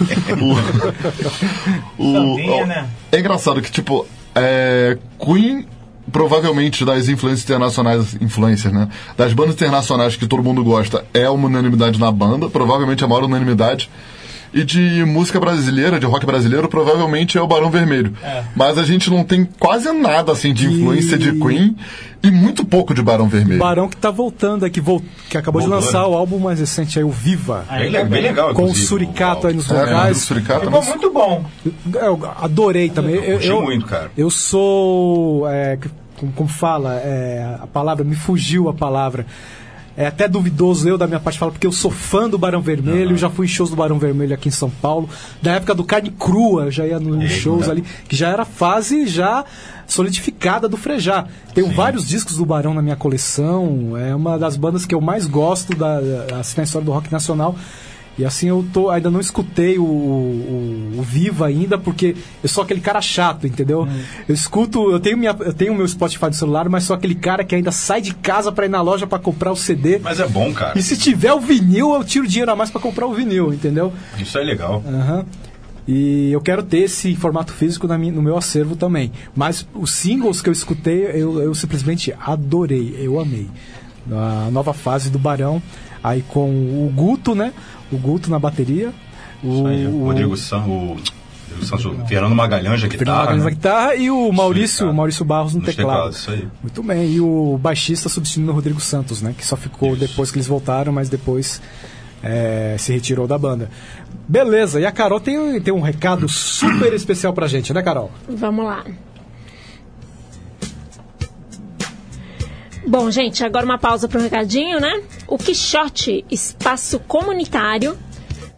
O, o- Sambinha, o- né? É engraçado que, tipo, é, Queen, provavelmente das influências internacionais, influências, né? Das bandas internacionais que todo mundo gosta, é uma unanimidade na banda, provavelmente a maior unanimidade. E de música brasileira, de rock brasileiro, provavelmente é o Barão Vermelho. É. Mas a gente não tem quase nada assim de influência de Queen e muito pouco de Barão Vermelho. Barão que tá voltando aqui, vol- que acabou Voltou, de lançar né? o álbum mais recente aí, o Viva. Bem le- bem legal, Com o Suricato aí nos É, vocais. o Suricato Ficou muito bom. Eu adorei também. Eu, curti eu- muito, cara. Eu sou. é, como, como fala? é, a palavra, me fugiu a palavra. É até duvidoso eu da minha parte falar, porque eu sou fã do Barão Vermelho, já fui em shows do Barão Vermelho aqui em São Paulo. Da época do Carne Crua, já ia nos shows ali, que já era fase já solidificada do Frejá. Tenho vários discos do Barão na minha coleção, é uma das bandas que eu mais gosto da, da, assim, na história do rock nacional. E assim eu tô, ainda não escutei o, o, o Viva ainda, porque eu sou aquele cara chato, entendeu? Eu escuto, eu tenho, minha, eu tenho meu Spotify do celular, mas sou aquele cara que ainda sai de casa pra ir na loja pra comprar o CD. Mas é bom, cara. E se tiver o vinil, eu tiro dinheiro a mais pra comprar o vinil, entendeu? Isso é legal. Aham. E eu quero ter esse formato físico na minha- no meu acervo também. Mas os singles que eu escutei, eu, eu simplesmente adorei, eu amei. A nova fase do Barão, aí com o Guto, né? O Guto na bateria. O, Isso aí, o Rodrigo San, o Rodrigo Santos, Fernando Magalhães na guitarra. Magalhães na né? guitarra e o Maurício, Maurício Barros no Nos teclado. teclados, isso aí. Muito bem. E o baixista substituindo o Rodrigo Santos, né? Que só ficou depois que eles voltaram, mas depois é, se retirou da banda. Beleza, e a Carol tem, tem um recado super especial pra gente, né, Carol? Vamos lá. Bom, gente, agora uma pausa para um recadinho, né? O Quixote Espaço Comunitário,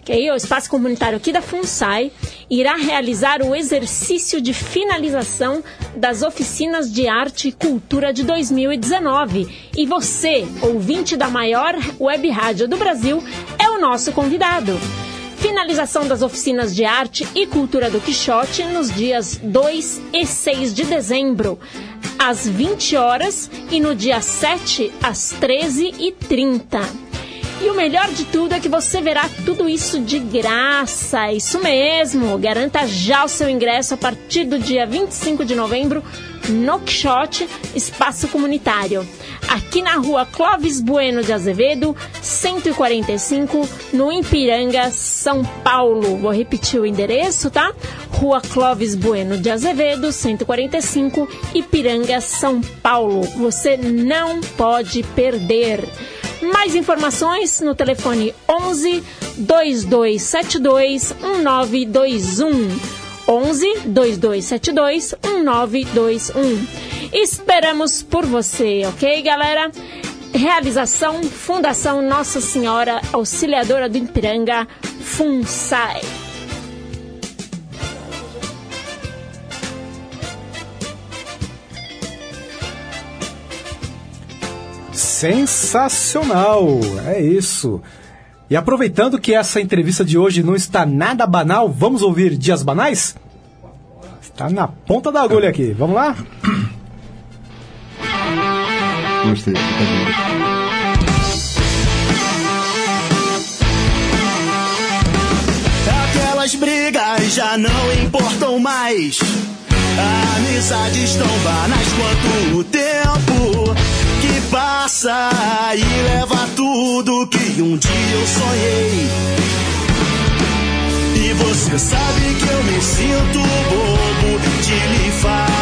que aí é o espaço comunitário aqui da FUNSAI, irá realizar o exercício de finalização das oficinas de arte e cultura de 2019. E você, ouvinte da maior web rádio do Brasil, é o nosso convidado. Finalização das oficinas de arte e cultura do Quixote nos dias 2 e 6 de dezembro, às 20 horas e no dia 7 às 13h30. E o melhor de tudo é que você verá tudo isso de graça. Isso mesmo! Garanta já o seu ingresso a partir do dia 25 de novembro no Quixote Espaço Comunitário. Aqui na rua Clóvis Bueno de Azevedo, 145, no Ipiranga, São Paulo. Vou repetir o endereço, tá? Rua Clóvis Bueno de Azevedo, 145, Ipiranga, São Paulo. Você não pode perder. Mais informações no telefone 11 2272 1921. 11 2272 1921. Esperamos por você, ok, galera? Realização Fundação Nossa Senhora Auxiliadora do Ipiranga, FUNSAI. Sensacional! É isso. E aproveitando que essa entrevista de hoje não está nada banal, vamos ouvir Dias Banais? Está na ponta da agulha aqui. Vamos lá? Gostei. Aquelas brigas já não importam mais. Amizades tão banais quanto o tempo que passa e leva tudo que um dia eu sonhei. E você sabe que eu me sinto bobo de lhe falar.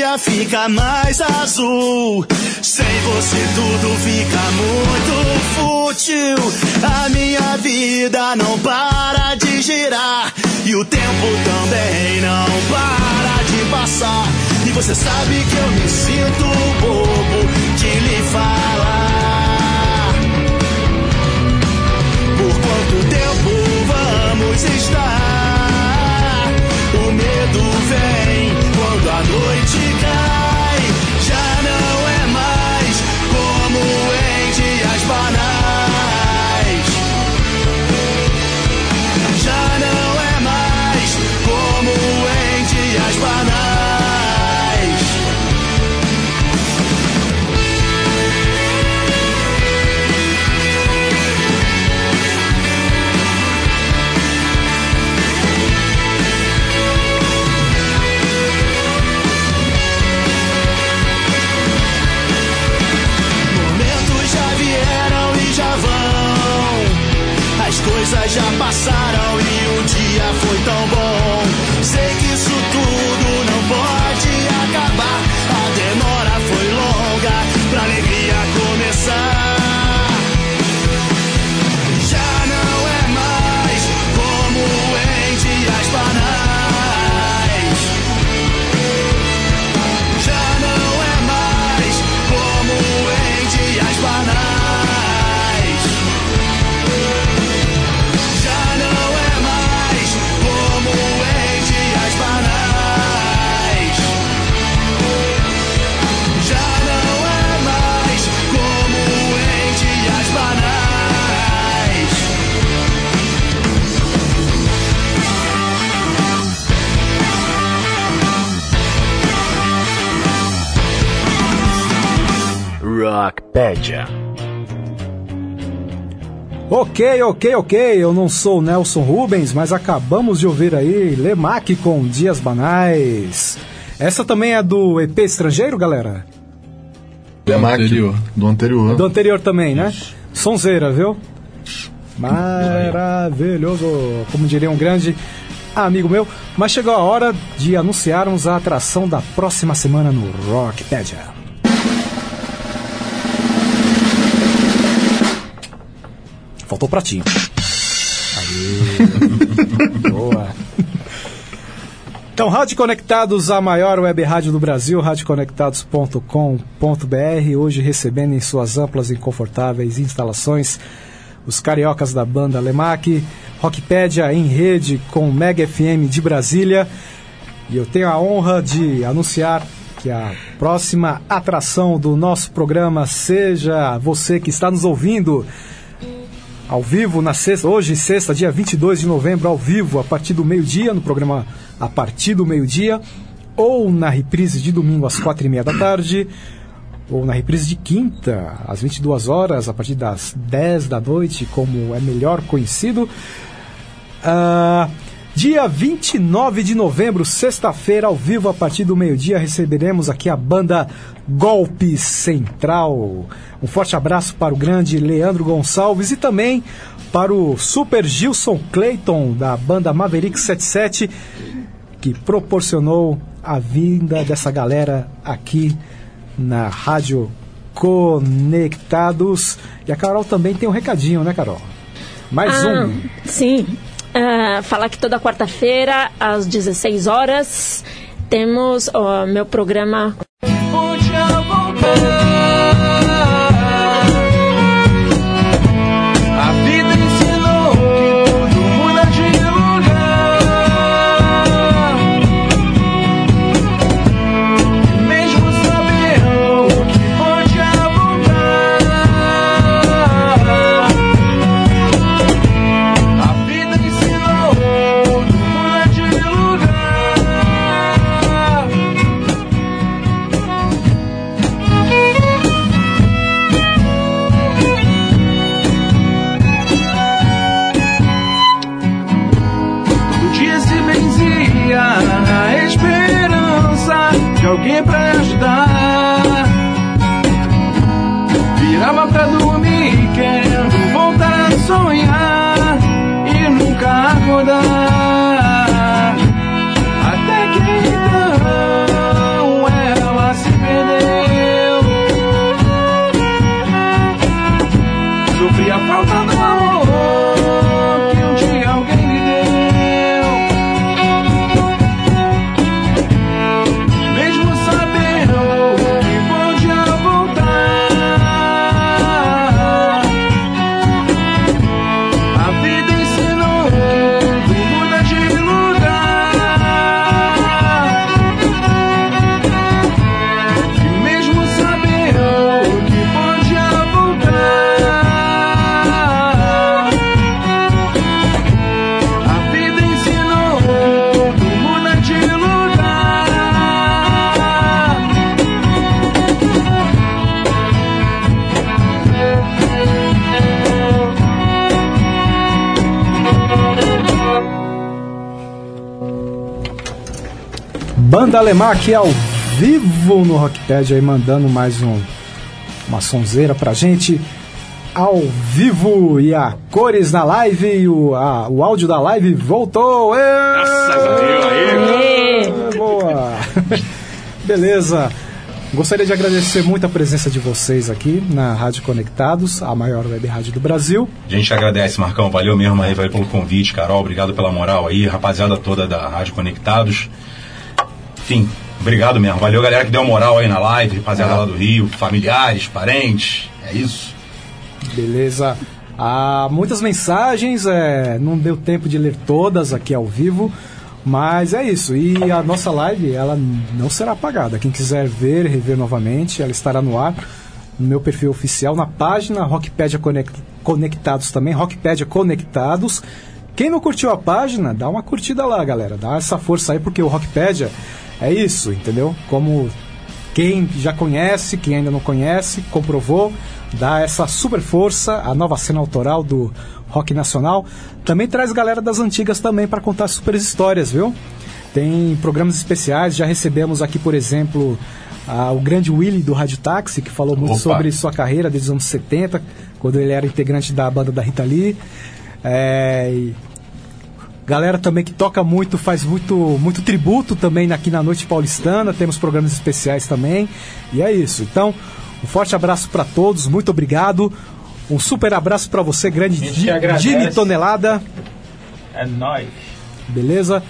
Dia fica mais azul. Sem você tudo fica muito fútil. A minha vida não para de girar. E o tempo também não para de passar. E você sabe que eu me sinto bobo de lhe falar. Por quanto tempo vamos estar? O medo vem noite Rockpedia. Ok, ok, ok. Eu não sou o Nelson Rubens, mas acabamos de ouvir aí Lemac com Dias Banais. Essa também é do EP estrangeiro, galera? Lemac, do anterior. Do anterior também, né? Sonzeira, viu? Maravilhoso. Como diria um grande amigo meu. Mas chegou a hora de anunciarmos a atração da próxima semana no Rockpedia. Faltou o pratinho. Aí. Boa. Então, Rádio Conectados, a maior web rádio do Brasil, radioconectados.com.br, hoje recebendo em suas amplas e confortáveis instalações os cariocas da banda Lemac, Rockpedia em rede com Mega FM de Brasília. E eu tenho a honra de anunciar que a próxima atração do nosso programa seja você que está nos ouvindo ao vivo na sexta, hoje, sexta, dia 22 de novembro, ao vivo, a partir do meio-dia, no programa A Partir do Meio-Dia, ou na reprise de domingo às quatro e meia da tarde, ou na reprise de quinta, às 22 horas, a partir das 10 da noite, como é melhor conhecido. Ah, dia 29 de novembro, sexta-feira, ao vivo, a partir do meio-dia, receberemos aqui a banda Golpe Central. Um forte abraço para o grande Leandro Gonçalves e também para o Super Gilson Clayton, da banda Maverick 77, que proporcionou a vinda dessa galera aqui na Rádio Conectados. E a Carol também tem um recadinho, né, Carol? Mais Ah, um. Sim. Ah, falar que toda quarta-feira, às 16 horas, temos o meu programa. Alemã aqui ao vivo no Rockpad aí mandando mais um uma sonzeira pra gente ao vivo e a cores na live e o, a- o áudio da live voltou. Graças a Deus, aí. Boa. Beleza. Gostaria de agradecer muito a presença de vocês aqui na Rádio Conectados, a maior web rádio do Brasil. A gente agradece, Marcão. Valeu mesmo aí, valeu pelo convite, Carol. Obrigado pela moral aí, rapaziada toda da Rádio Conectados. Enfim, obrigado mesmo. Valeu, galera que deu moral aí na live, rapaziada lá do Rio, familiares, parentes. É isso. Beleza. Há muitas mensagens, é, não deu tempo de ler todas aqui ao vivo, mas é isso. E a nossa live, ela não será apagada. Quem quiser ver, rever novamente, ela estará no ar no meu perfil oficial, na página Rockpedia Conect- Conectados também, Rockpedia Conectados. Quem não curtiu a página, dá uma curtida lá, galera. Dá essa força aí, porque o Rockpedia é isso, entendeu? Como quem já conhece, quem ainda não conhece, comprovou, dá essa super força à nova cena autoral do rock nacional. Também traz galera das antigas também para contar super histórias, viu? Tem programas especiais, já recebemos aqui, por exemplo, a- o grande Willy do Rádio Táxi, que falou muito Opa. sobre sua carreira desde os anos 70, quando ele era integrante da banda da Rita Lee. É, e Galera também que toca muito, faz muito, muito tributo também aqui na Noite Paulistana. Temos programas especiais também. E é isso. Então, um forte abraço para todos, muito obrigado. Um super abraço para você, grande. Jimmy Tonelada. É nóis. Beleza?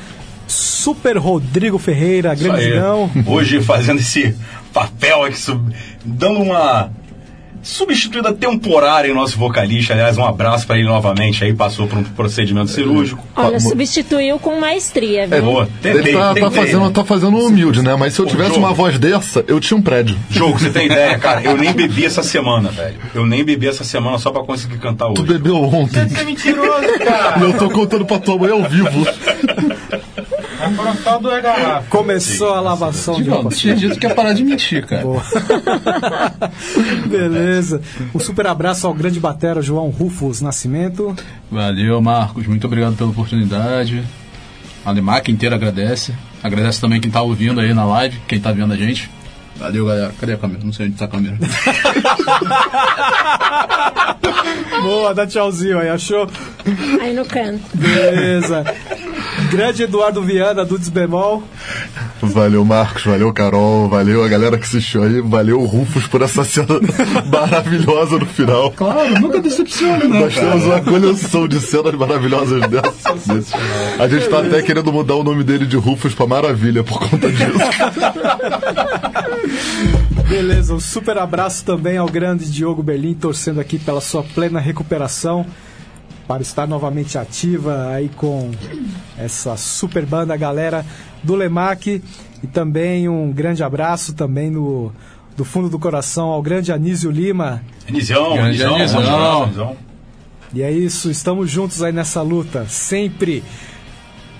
Super Rodrigo Ferreira, grande. Hoje fazendo esse papel aqui, dando uma substituída temporária em nosso vocalista. Aliás, um abraço para ele novamente aí, passou por um procedimento cirúrgico. Olha, substituiu com maestria, viu? Boa, tentei, Ele tá, tá tentei, fazendo, né? tá fazendo humilde, né? Mas se eu tivesse uma voz dessa, eu tinha um prédio. Jogo, você tem ideia, cara? Eu nem bebi essa semana, velho. Eu nem bebi essa semana só pra conseguir cantar hoje. Tu bebeu ontem. Você é mentiroso, cara. Eu tô contando pra tua mãe ao vivo. Foram só duas garrafas. Começou a lavação de roupa tinha dito que ia parar de mentir, cara. Boa. Beleza. Um super abraço ao grande batera João Rufus Nascimento. Valeu, Marcos. Muito obrigado pela oportunidade. A Lemac inteira agradece. Agradece também quem tá ouvindo aí na live, quem tá vendo a gente. Valeu, galera. Cadê a câmera? Não sei onde tá a câmera. Boa, dá tchauzinho aí, achou? Aí no canto. Beleza. Grande Eduardo Viana, Dudes Bemol. Valeu, Marcos, valeu, Carol, valeu a galera que assistiu aí, valeu, Rufus, por essa cena maravilhosa no final. Claro, nunca decepciona, né? Nós temos uma coleção de cenas maravilhosas dessas. A gente tá até querendo mudar o nome dele de Rufus pra Maravilha por conta disso. Beleza, um super abraço também ao grande Diogo Berlim, torcendo aqui pela sua plena recuperação, para estar novamente ativa aí com essa super banda, galera do Lemac. E também um grande abraço também no, do fundo do coração ao grande Anísio Lima. Anísio. Anísio, Anísio. E é isso, estamos juntos aí nessa luta, sempre.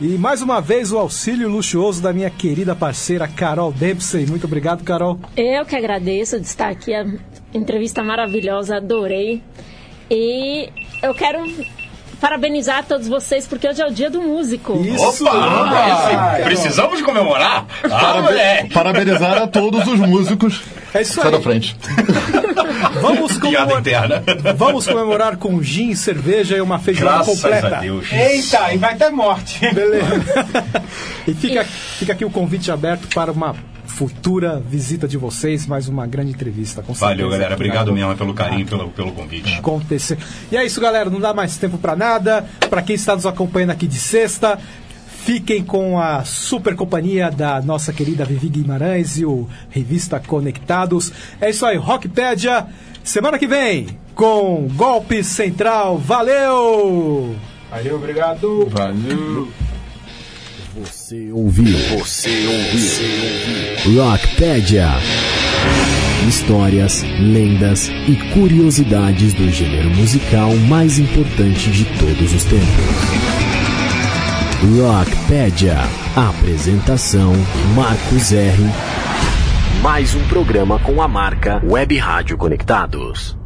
E mais uma vez o auxílio luxuoso da minha querida parceira Carol Dempsey. Muito obrigado, Carol. Eu que agradeço de estar aqui, a entrevista maravilhosa, adorei. E eu quero parabenizar todos vocês, porque hoje é o dia do músico. Isso! Opa! Esse- Precisamos comemorar? Ah! Parabenizar a todos os músicos. É isso Sai aí. da frente. Vamos comemorar, vamos comemorar com gin, cerveja e uma feijoada Graças completa. a Deus. Eita, e vai ter morte. Beleza. e fica, fica aqui o convite aberto para uma futura visita de vocês, mais uma grande entrevista. Com Valeu, certeza. galera. Obrigado mesmo pelo carinho, pelo, pelo convite. acontecer. E é isso, galera. Não dá mais tempo pra nada. Pra quem está nos acompanhando aqui de sexta, fiquem com a super companhia da nossa querida Vivi Guimarães e o Revista Conectados. É isso aí, Rockpedia. Semana que vem, com Golpe Central. Valeu! Valeu, obrigado. Valeu. Você ouviu? Você ouviu? Rockpedia. Histórias, lendas e curiosidades do gênero musical mais importante de todos os tempos. Rockpedia. Apresentação Marcos R. Mais um programa com a marca Web Rádio Conectados.